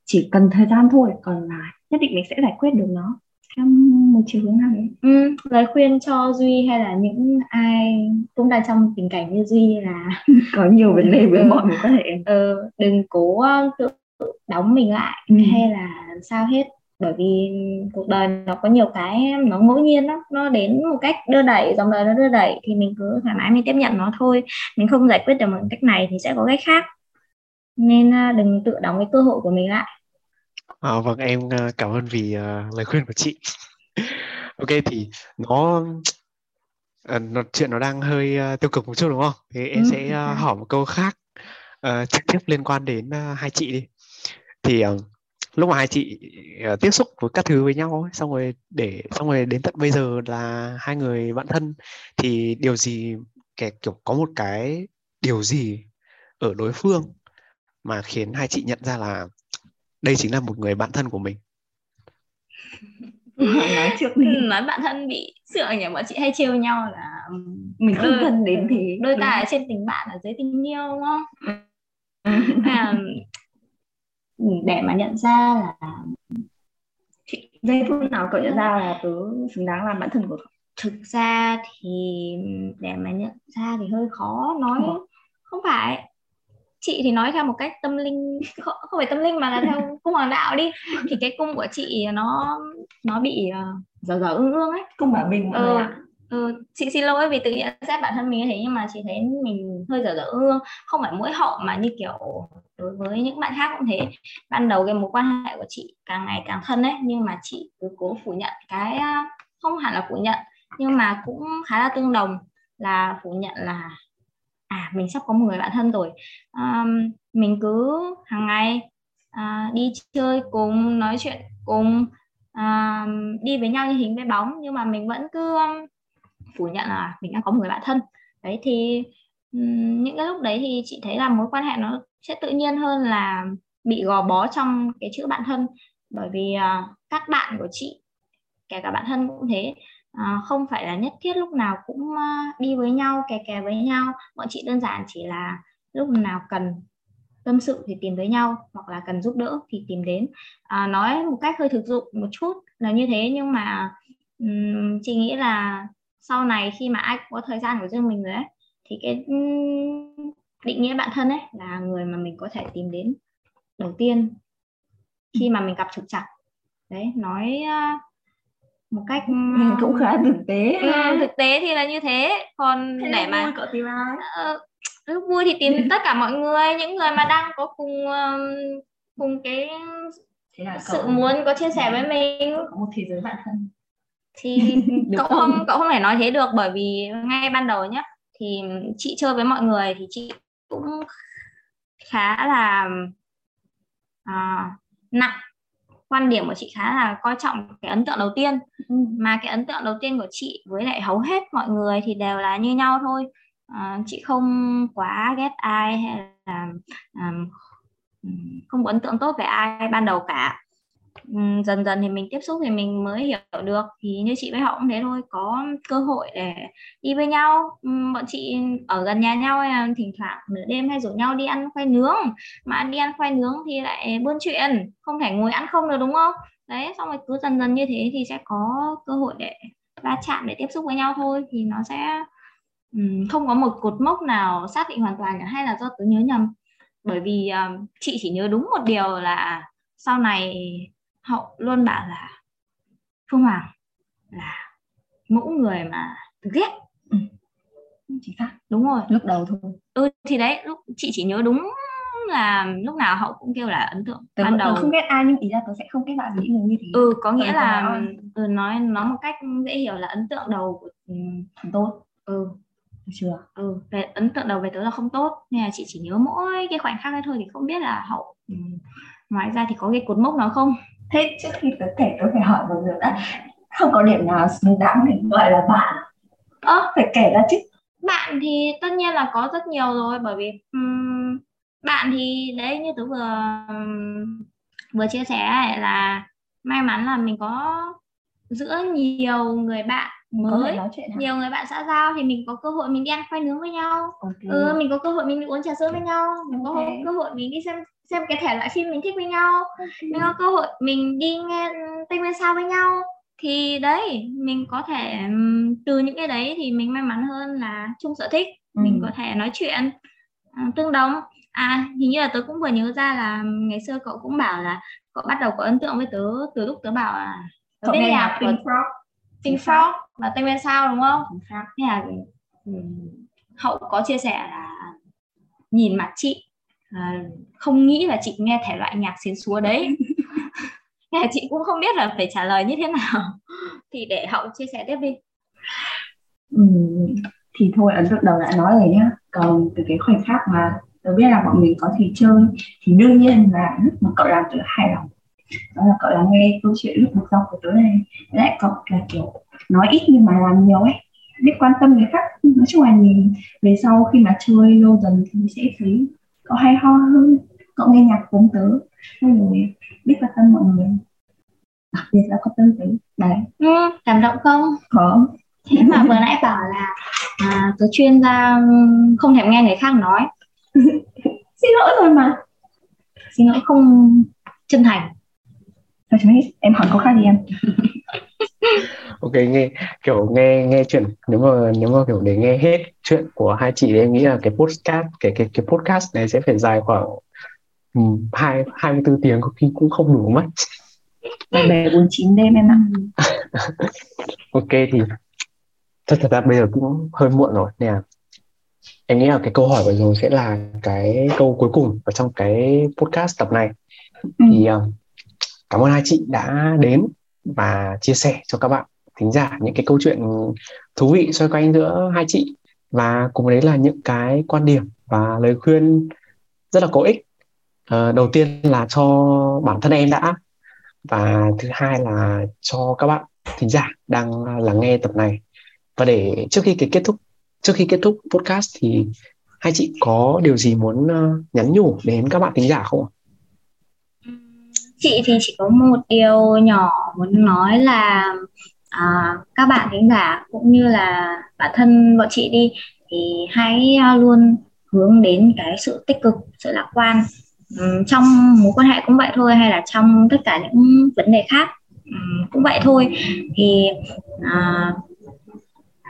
chỉ cần thời gian thôi còn là nhất định mình sẽ giải quyết được nó. Theo một chiều hướng nào đấy? Ừ, lời khuyên cho duy hay là những ai cũng đang trong tình cảnh như duy là *laughs* có nhiều vấn đề với ừ. mọi mối quan hệ ừ, đừng cố ờ, tự đóng mình lại ừ. hay là sao hết. Bởi vì cuộc đời nó có nhiều cái nó ngẫu nhiên lắm nó đến một cách đưa đẩy dòng đời nó đưa đẩy thì mình cứ thoải mái mình tiếp nhận nó thôi. Mình không giải quyết được một cách này thì sẽ có cách khác. Nên à, đừng tự đóng cái cơ hội của mình lại. À, vâng em à, cảm ơn vì uh, lời khuyên của chị ok thì nó uh, nó chuyện nó đang hơi uh, tiêu cực một chút đúng không? Thì em ừ, sẽ uh, hỏi một câu khác uh, trực tiếp liên quan đến uh, hai chị đi. Thì uh, lúc mà hai chị uh, tiếp xúc với các thứ với nhau ấy, xong rồi để xong rồi đến tận bây giờ là hai người bạn thân thì điều gì kẻ kiểu có một cái điều gì ở đối phương mà khiến hai chị nhận ra là đây chính là một người bạn thân của mình *laughs* nói trước đi. *laughs* Nói bạn thân bị sợ nhỉ? Bọn chị hay trêu nhau là mình không thân đến thì đôi ta trên tình bạn ở dưới tình yêu đúng không? *laughs* À, để mà nhận ra là giây phút nào cậu nhận ra là tớ xứng đáng làm bạn thân của cậu? Thực ra thì để mà nhận ra thì hơi khó nói. Không phải chị thì nói theo một cách tâm linh không, phải tâm linh mà là theo *laughs* cung hoàng đạo đi. Thì cái cung của chị nó nó bị dở dở ương ương ấy. Cung bảo mình ừ, ừ, chị xin lỗi vì tự nhận xét bản thân mình như thế nhưng mà chị thấy mình hơi dở dở ương không phải mỗi họ mà như kiểu đối với những bạn khác cũng thế. Ban đầu cái mối quan hệ của chị càng ngày càng thân ấy nhưng mà chị cứ cố phủ nhận cái không hẳn là phủ nhận nhưng mà cũng khá là tương đồng. Là phủ nhận là à mình sắp có một người bạn thân rồi. Um, mình cứ hàng ngày uh, đi chơi cùng nói chuyện cùng uh, đi với nhau như hình với bóng. Nhưng mà mình vẫn cứ um, phủ nhận là mình đang có một người bạn thân. Đấy thì um, những cái lúc đấy thì chị thấy là mối quan hệ nó sẽ tự nhiên hơn là bị gò bó trong cái chữ bạn thân. Bởi vì uh, các bạn của chị kể cả bạn thân cũng thế à, không phải là nhất thiết lúc nào cũng ờ, đi với nhau kè kè với nhau. Bọn chị đơn giản chỉ là lúc nào cần tâm sự thì tìm với nhau hoặc là cần giúp đỡ thì tìm đến. À, nói một cách hơi thực dụng một chút là như thế nhưng mà um, chị nghĩ là sau này khi mà ai cũng có thời gian của riêng mình rồi ấy thì cái định nghĩa bản thân ấy là người mà mình có thể tìm đến đầu tiên khi mà mình gặp trục trặc. Đấy nói uh, một cách uh, cũng khá thực tế ừ, thực tế thì là như thế. Còn thế để mà cậu tìm ai lúc vui thì tìm tất cả mọi người những người mà đang có cùng cùng cái sự cậu... muốn có chia sẻ với mình. có một thế giới bản thân thì *laughs* cậu không? không cậu không thể nói thế được bởi vì ngay ban đầu nhá thì chị chơi với mọi người thì chị cũng khá là à, nặng quan điểm của chị khá là coi trọng cái ấn tượng đầu tiên. Ừ. mà cái ấn tượng đầu tiên của chị với lại hầu hết mọi người thì đều là như nhau thôi. À, chị không quá ghét ai hay là um, không có ấn tượng tốt về ai ban đầu cả dần dần thì mình tiếp xúc thì mình mới hiểu được. Thì như chị với họ cũng thế thôi có cơ hội để đi với nhau. Bọn chị ở gần nhà nhau là thỉnh thoảng nửa đêm hay rủ nhau đi ăn khoai nướng. Mà đi ăn khoai nướng thì lại buôn chuyện không thể ngồi ăn không được đúng không? Đấy xong rồi cứ dần dần như thế thì sẽ có cơ hội để va chạm để tiếp xúc với nhau thôi. Thì nó sẽ không có một cột mốc nào xác định hoàn toàn hay là do tớ nhớ nhầm? Bởi vì um, chị chỉ nhớ đúng một điều là sau này hậu luôn bảo là phương hoàng là mẫu người mà tớ ghét ừ. chính xác. Đúng rồi. Lúc đầu thôi. Ừ thì đấy lúc chị chỉ nhớ đúng là lúc nào hậu cũng kêu là ấn tượng. Tớ, ban đầu tớ không ghét ai nhưng ý là tớ sẽ không kết bạn với người như thế. Ừ có nghĩa là ừ, nói nói một cách dễ hiểu là ấn tượng đầu của ừ, tốt. Ừ. Chưa? Ừ về ấn tượng đầu về tớ là không tốt. Nên là chị chỉ nhớ mỗi cái khoảnh khắc ấy thôi thì không biết là hậu ừ, ngoài ra thì có cái cột mốc nào không thế trước khi tớ kể tớ phải hỏi một người đã. Không có điểm nào xứng đáng để gọi là bạn. Ơ à, phải kể ra chứ. bạn thì tất nhiên là có rất nhiều rồi bởi vì um, bạn thì đấy như tớ vừa vừa chia sẻ là may mắn là mình có giữa nhiều người bạn mới nhiều người bạn xã giao thì mình có cơ hội mình đi ăn khoai nướng với nhau. Okay. ừ, mình có cơ hội mình đi uống trà sữa với nhau mình có okay. cơ hội mình đi xem xem cái thể loại phim mình thích với nhau. Mình có cơ hội mình đi nghe tây nguyên sao với nhau. Thì đấy mình có thể từ những cái đấy thì mình may mắn hơn là chung sở thích. Ừ. mình có thể nói chuyện uh, tương đồng. À hình như là tớ cũng vừa nhớ ra là ngày xưa cậu cũng bảo là cậu bắt đầu có ấn tượng với tớ từ lúc tớ bảo là tớ biết nhạc của Pink Frog. Và Tây Nguyên Sao đúng không? Thế là hậu có chia sẻ là nhìn mặt chị à, không nghĩ là chị nghe thể loại nhạc xến xúa đấy. *laughs* Là chị cũng không biết là phải trả lời như thế nào. Thì để hậu chia sẻ tiếp đi. Ừ, thì thôi ấn tượng đầu đã nói rồi nhá. Còn từ cái khoảnh khắc mà tớ biết là bọn mình có thể chơi thì đương nhiên là lúc mà cậu làm tớ hài lòng. Đó là cậu lắng nghe câu chuyện lúc một dòng của tớ này lại cậu là kiểu nói ít nhưng mà làm nhiều ấy. Biết quan tâm người khác nói chung là nhìn về sau khi mà chơi lâu dần thì sẽ thấy cậu hay ho hơn. Cậu nghe nhạc cùng tớ rồi biết quan tâm mọi người. Đặc biệt là quan tâm tớ đấy. Ừ, cảm động không? Có. Thế mà vừa nãy bảo là à, tớ chuyên gia không thèm nghe người khác nói. *laughs* Xin lỗi rồi mà. Xin lỗi không chân thành. Thôi chúng em hỏi câu khác đi em *laughs* ok nghe kiểu nghe nghe chuyện nếu mà nếu mà kiểu để nghe hết chuyện của hai chị thì em nghĩ là cái podcast cái cái cái podcast này sẽ phải dài khoảng hai hai mươi bốn tiếng có khi cũng không đủ mất. Bè bốn chín đêm em ạ. *laughs* Ok thì thật thật ra bây giờ cũng hơi muộn rồi nè em nghĩ là cái câu hỏi vừa rồi sẽ là cái câu cuối cùng ở trong cái podcast tập này. Ừ. thì um, cảm ơn hai chị đã đến và chia sẻ cho các bạn thính giả những cái câu chuyện thú vị xoay quanh giữa hai chị. Và cùng đấy là những cái quan điểm và lời khuyên rất là có ích. À, đầu tiên là cho bản thân em đã. Và thứ hai là cho các bạn thính giả đang lắng nghe tập này. Và để trước khi cái kết thúc trước khi kết thúc podcast thì hai chị có điều gì muốn ờ, nhắn nhủ đến các bạn thính giả không ạ? Chị thì chỉ có một điều nhỏ muốn nói là à, các bạn khán giả cũng như là bản thân bọn chị đi thì hãy à, luôn hướng đến cái sự tích cực sự lạc quan um, trong mối quan hệ cũng vậy thôi hay là trong tất cả những vấn đề khác um, cũng vậy thôi. Thì à,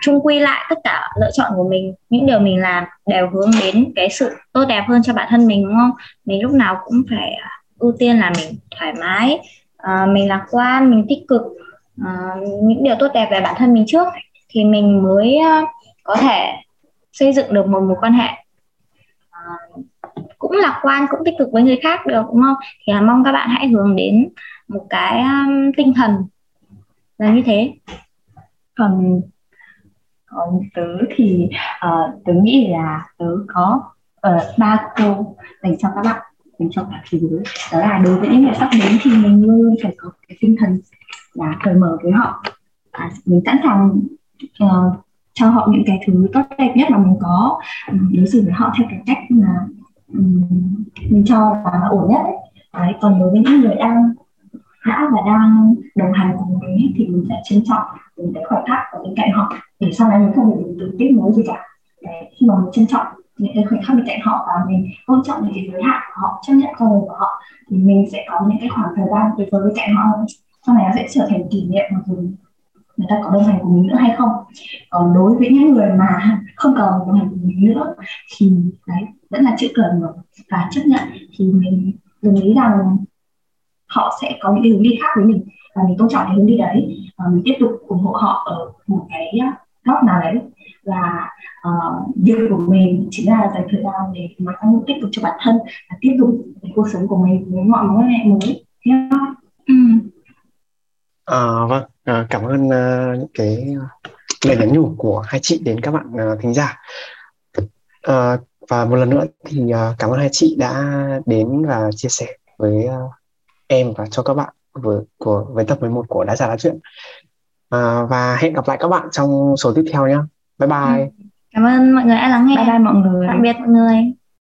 chung quy lại tất cả lựa chọn của mình những điều mình làm đều hướng đến cái sự tốt đẹp hơn cho bản thân mình đúng không? Mình lúc nào cũng phải à, ưu tiên là mình thoải mái uh, mình lạc quan mình tích cực uh, những điều tốt đẹp về bản thân mình trước thì mình mới uh, có thể xây dựng được một mối quan hệ. Uh, cũng lạc quan cũng tích cực với người khác được đúng không? Thì là mong các bạn hãy hướng đến một cái um, tinh thần là như thế. Còn còn tớ thì uh, tớ nghĩ là tớ có ba uh, câu dành cho các bạn dành cho cả thế giới. Đó là đối với những người sắp đến thì mình luôn luôn phải có cái tinh thần là cởi mở với họ. À, mình sẵn sàng uh, cho họ những cái thứ tốt đẹp nhất mà mình có. Ừ, đối xử với họ theo cái cách mà um, mình cho là ổn nhất ấy. Đấy, còn đối với những người đang đã và đang đồng hành cùng mình thì mình sẽ trân trọng những cái khoảnh khắc ở bên cạnh họ để sau này mình không phải mình tự tiếp nối gì cả. Đấy, khi mà mình trân trọng những cái khoảnh khắc bên cạnh họ và mình tôn trọng những cái giới hạn của họ, chấp nhận con người của họ. Thì mình sẽ có những cái khoảng thời gian tuyệt vời bên cạnh họ. Sau này nó sẽ trở thành kỷ niệm mặc dù người ta có đồng hành cùng mình nữa hay không? Còn đối với những người mà không còn đồng hành cùng mình nữa, thì đấy, vẫn là chữ cần mở và chấp nhận thì mình đồng ý rằng họ sẽ có những cái hướng đi khác với mình và mình tôn trọng cái hướng đi đấy. Và mình tiếp tục ủng hộ họ ở một cái góc nào đấy. Và uh, việc của mình chính là dành thời gian để mà tăng tích cực cho bản thân và tiếp tục cái cuộc sống của mình với mọi mối quan hệ mới yeah. ừ. À, vâng, à, cảm ơn uh, những cái lời nhắn nhủ của hai chị đến các bạn uh, thính giả. Uh, và một lần nữa thì uh, cảm ơn hai chị đã đến và chia sẻ với uh, em và cho các bạn với của với tập 11 của đã giả lá chuyện. Uh, và hẹn gặp lại các bạn trong số tiếp theo nhé. Bye bye. Ừ. Cảm ơn mọi người đã lắng nghe. Bye bye mọi người. Tạm biệt mọi người.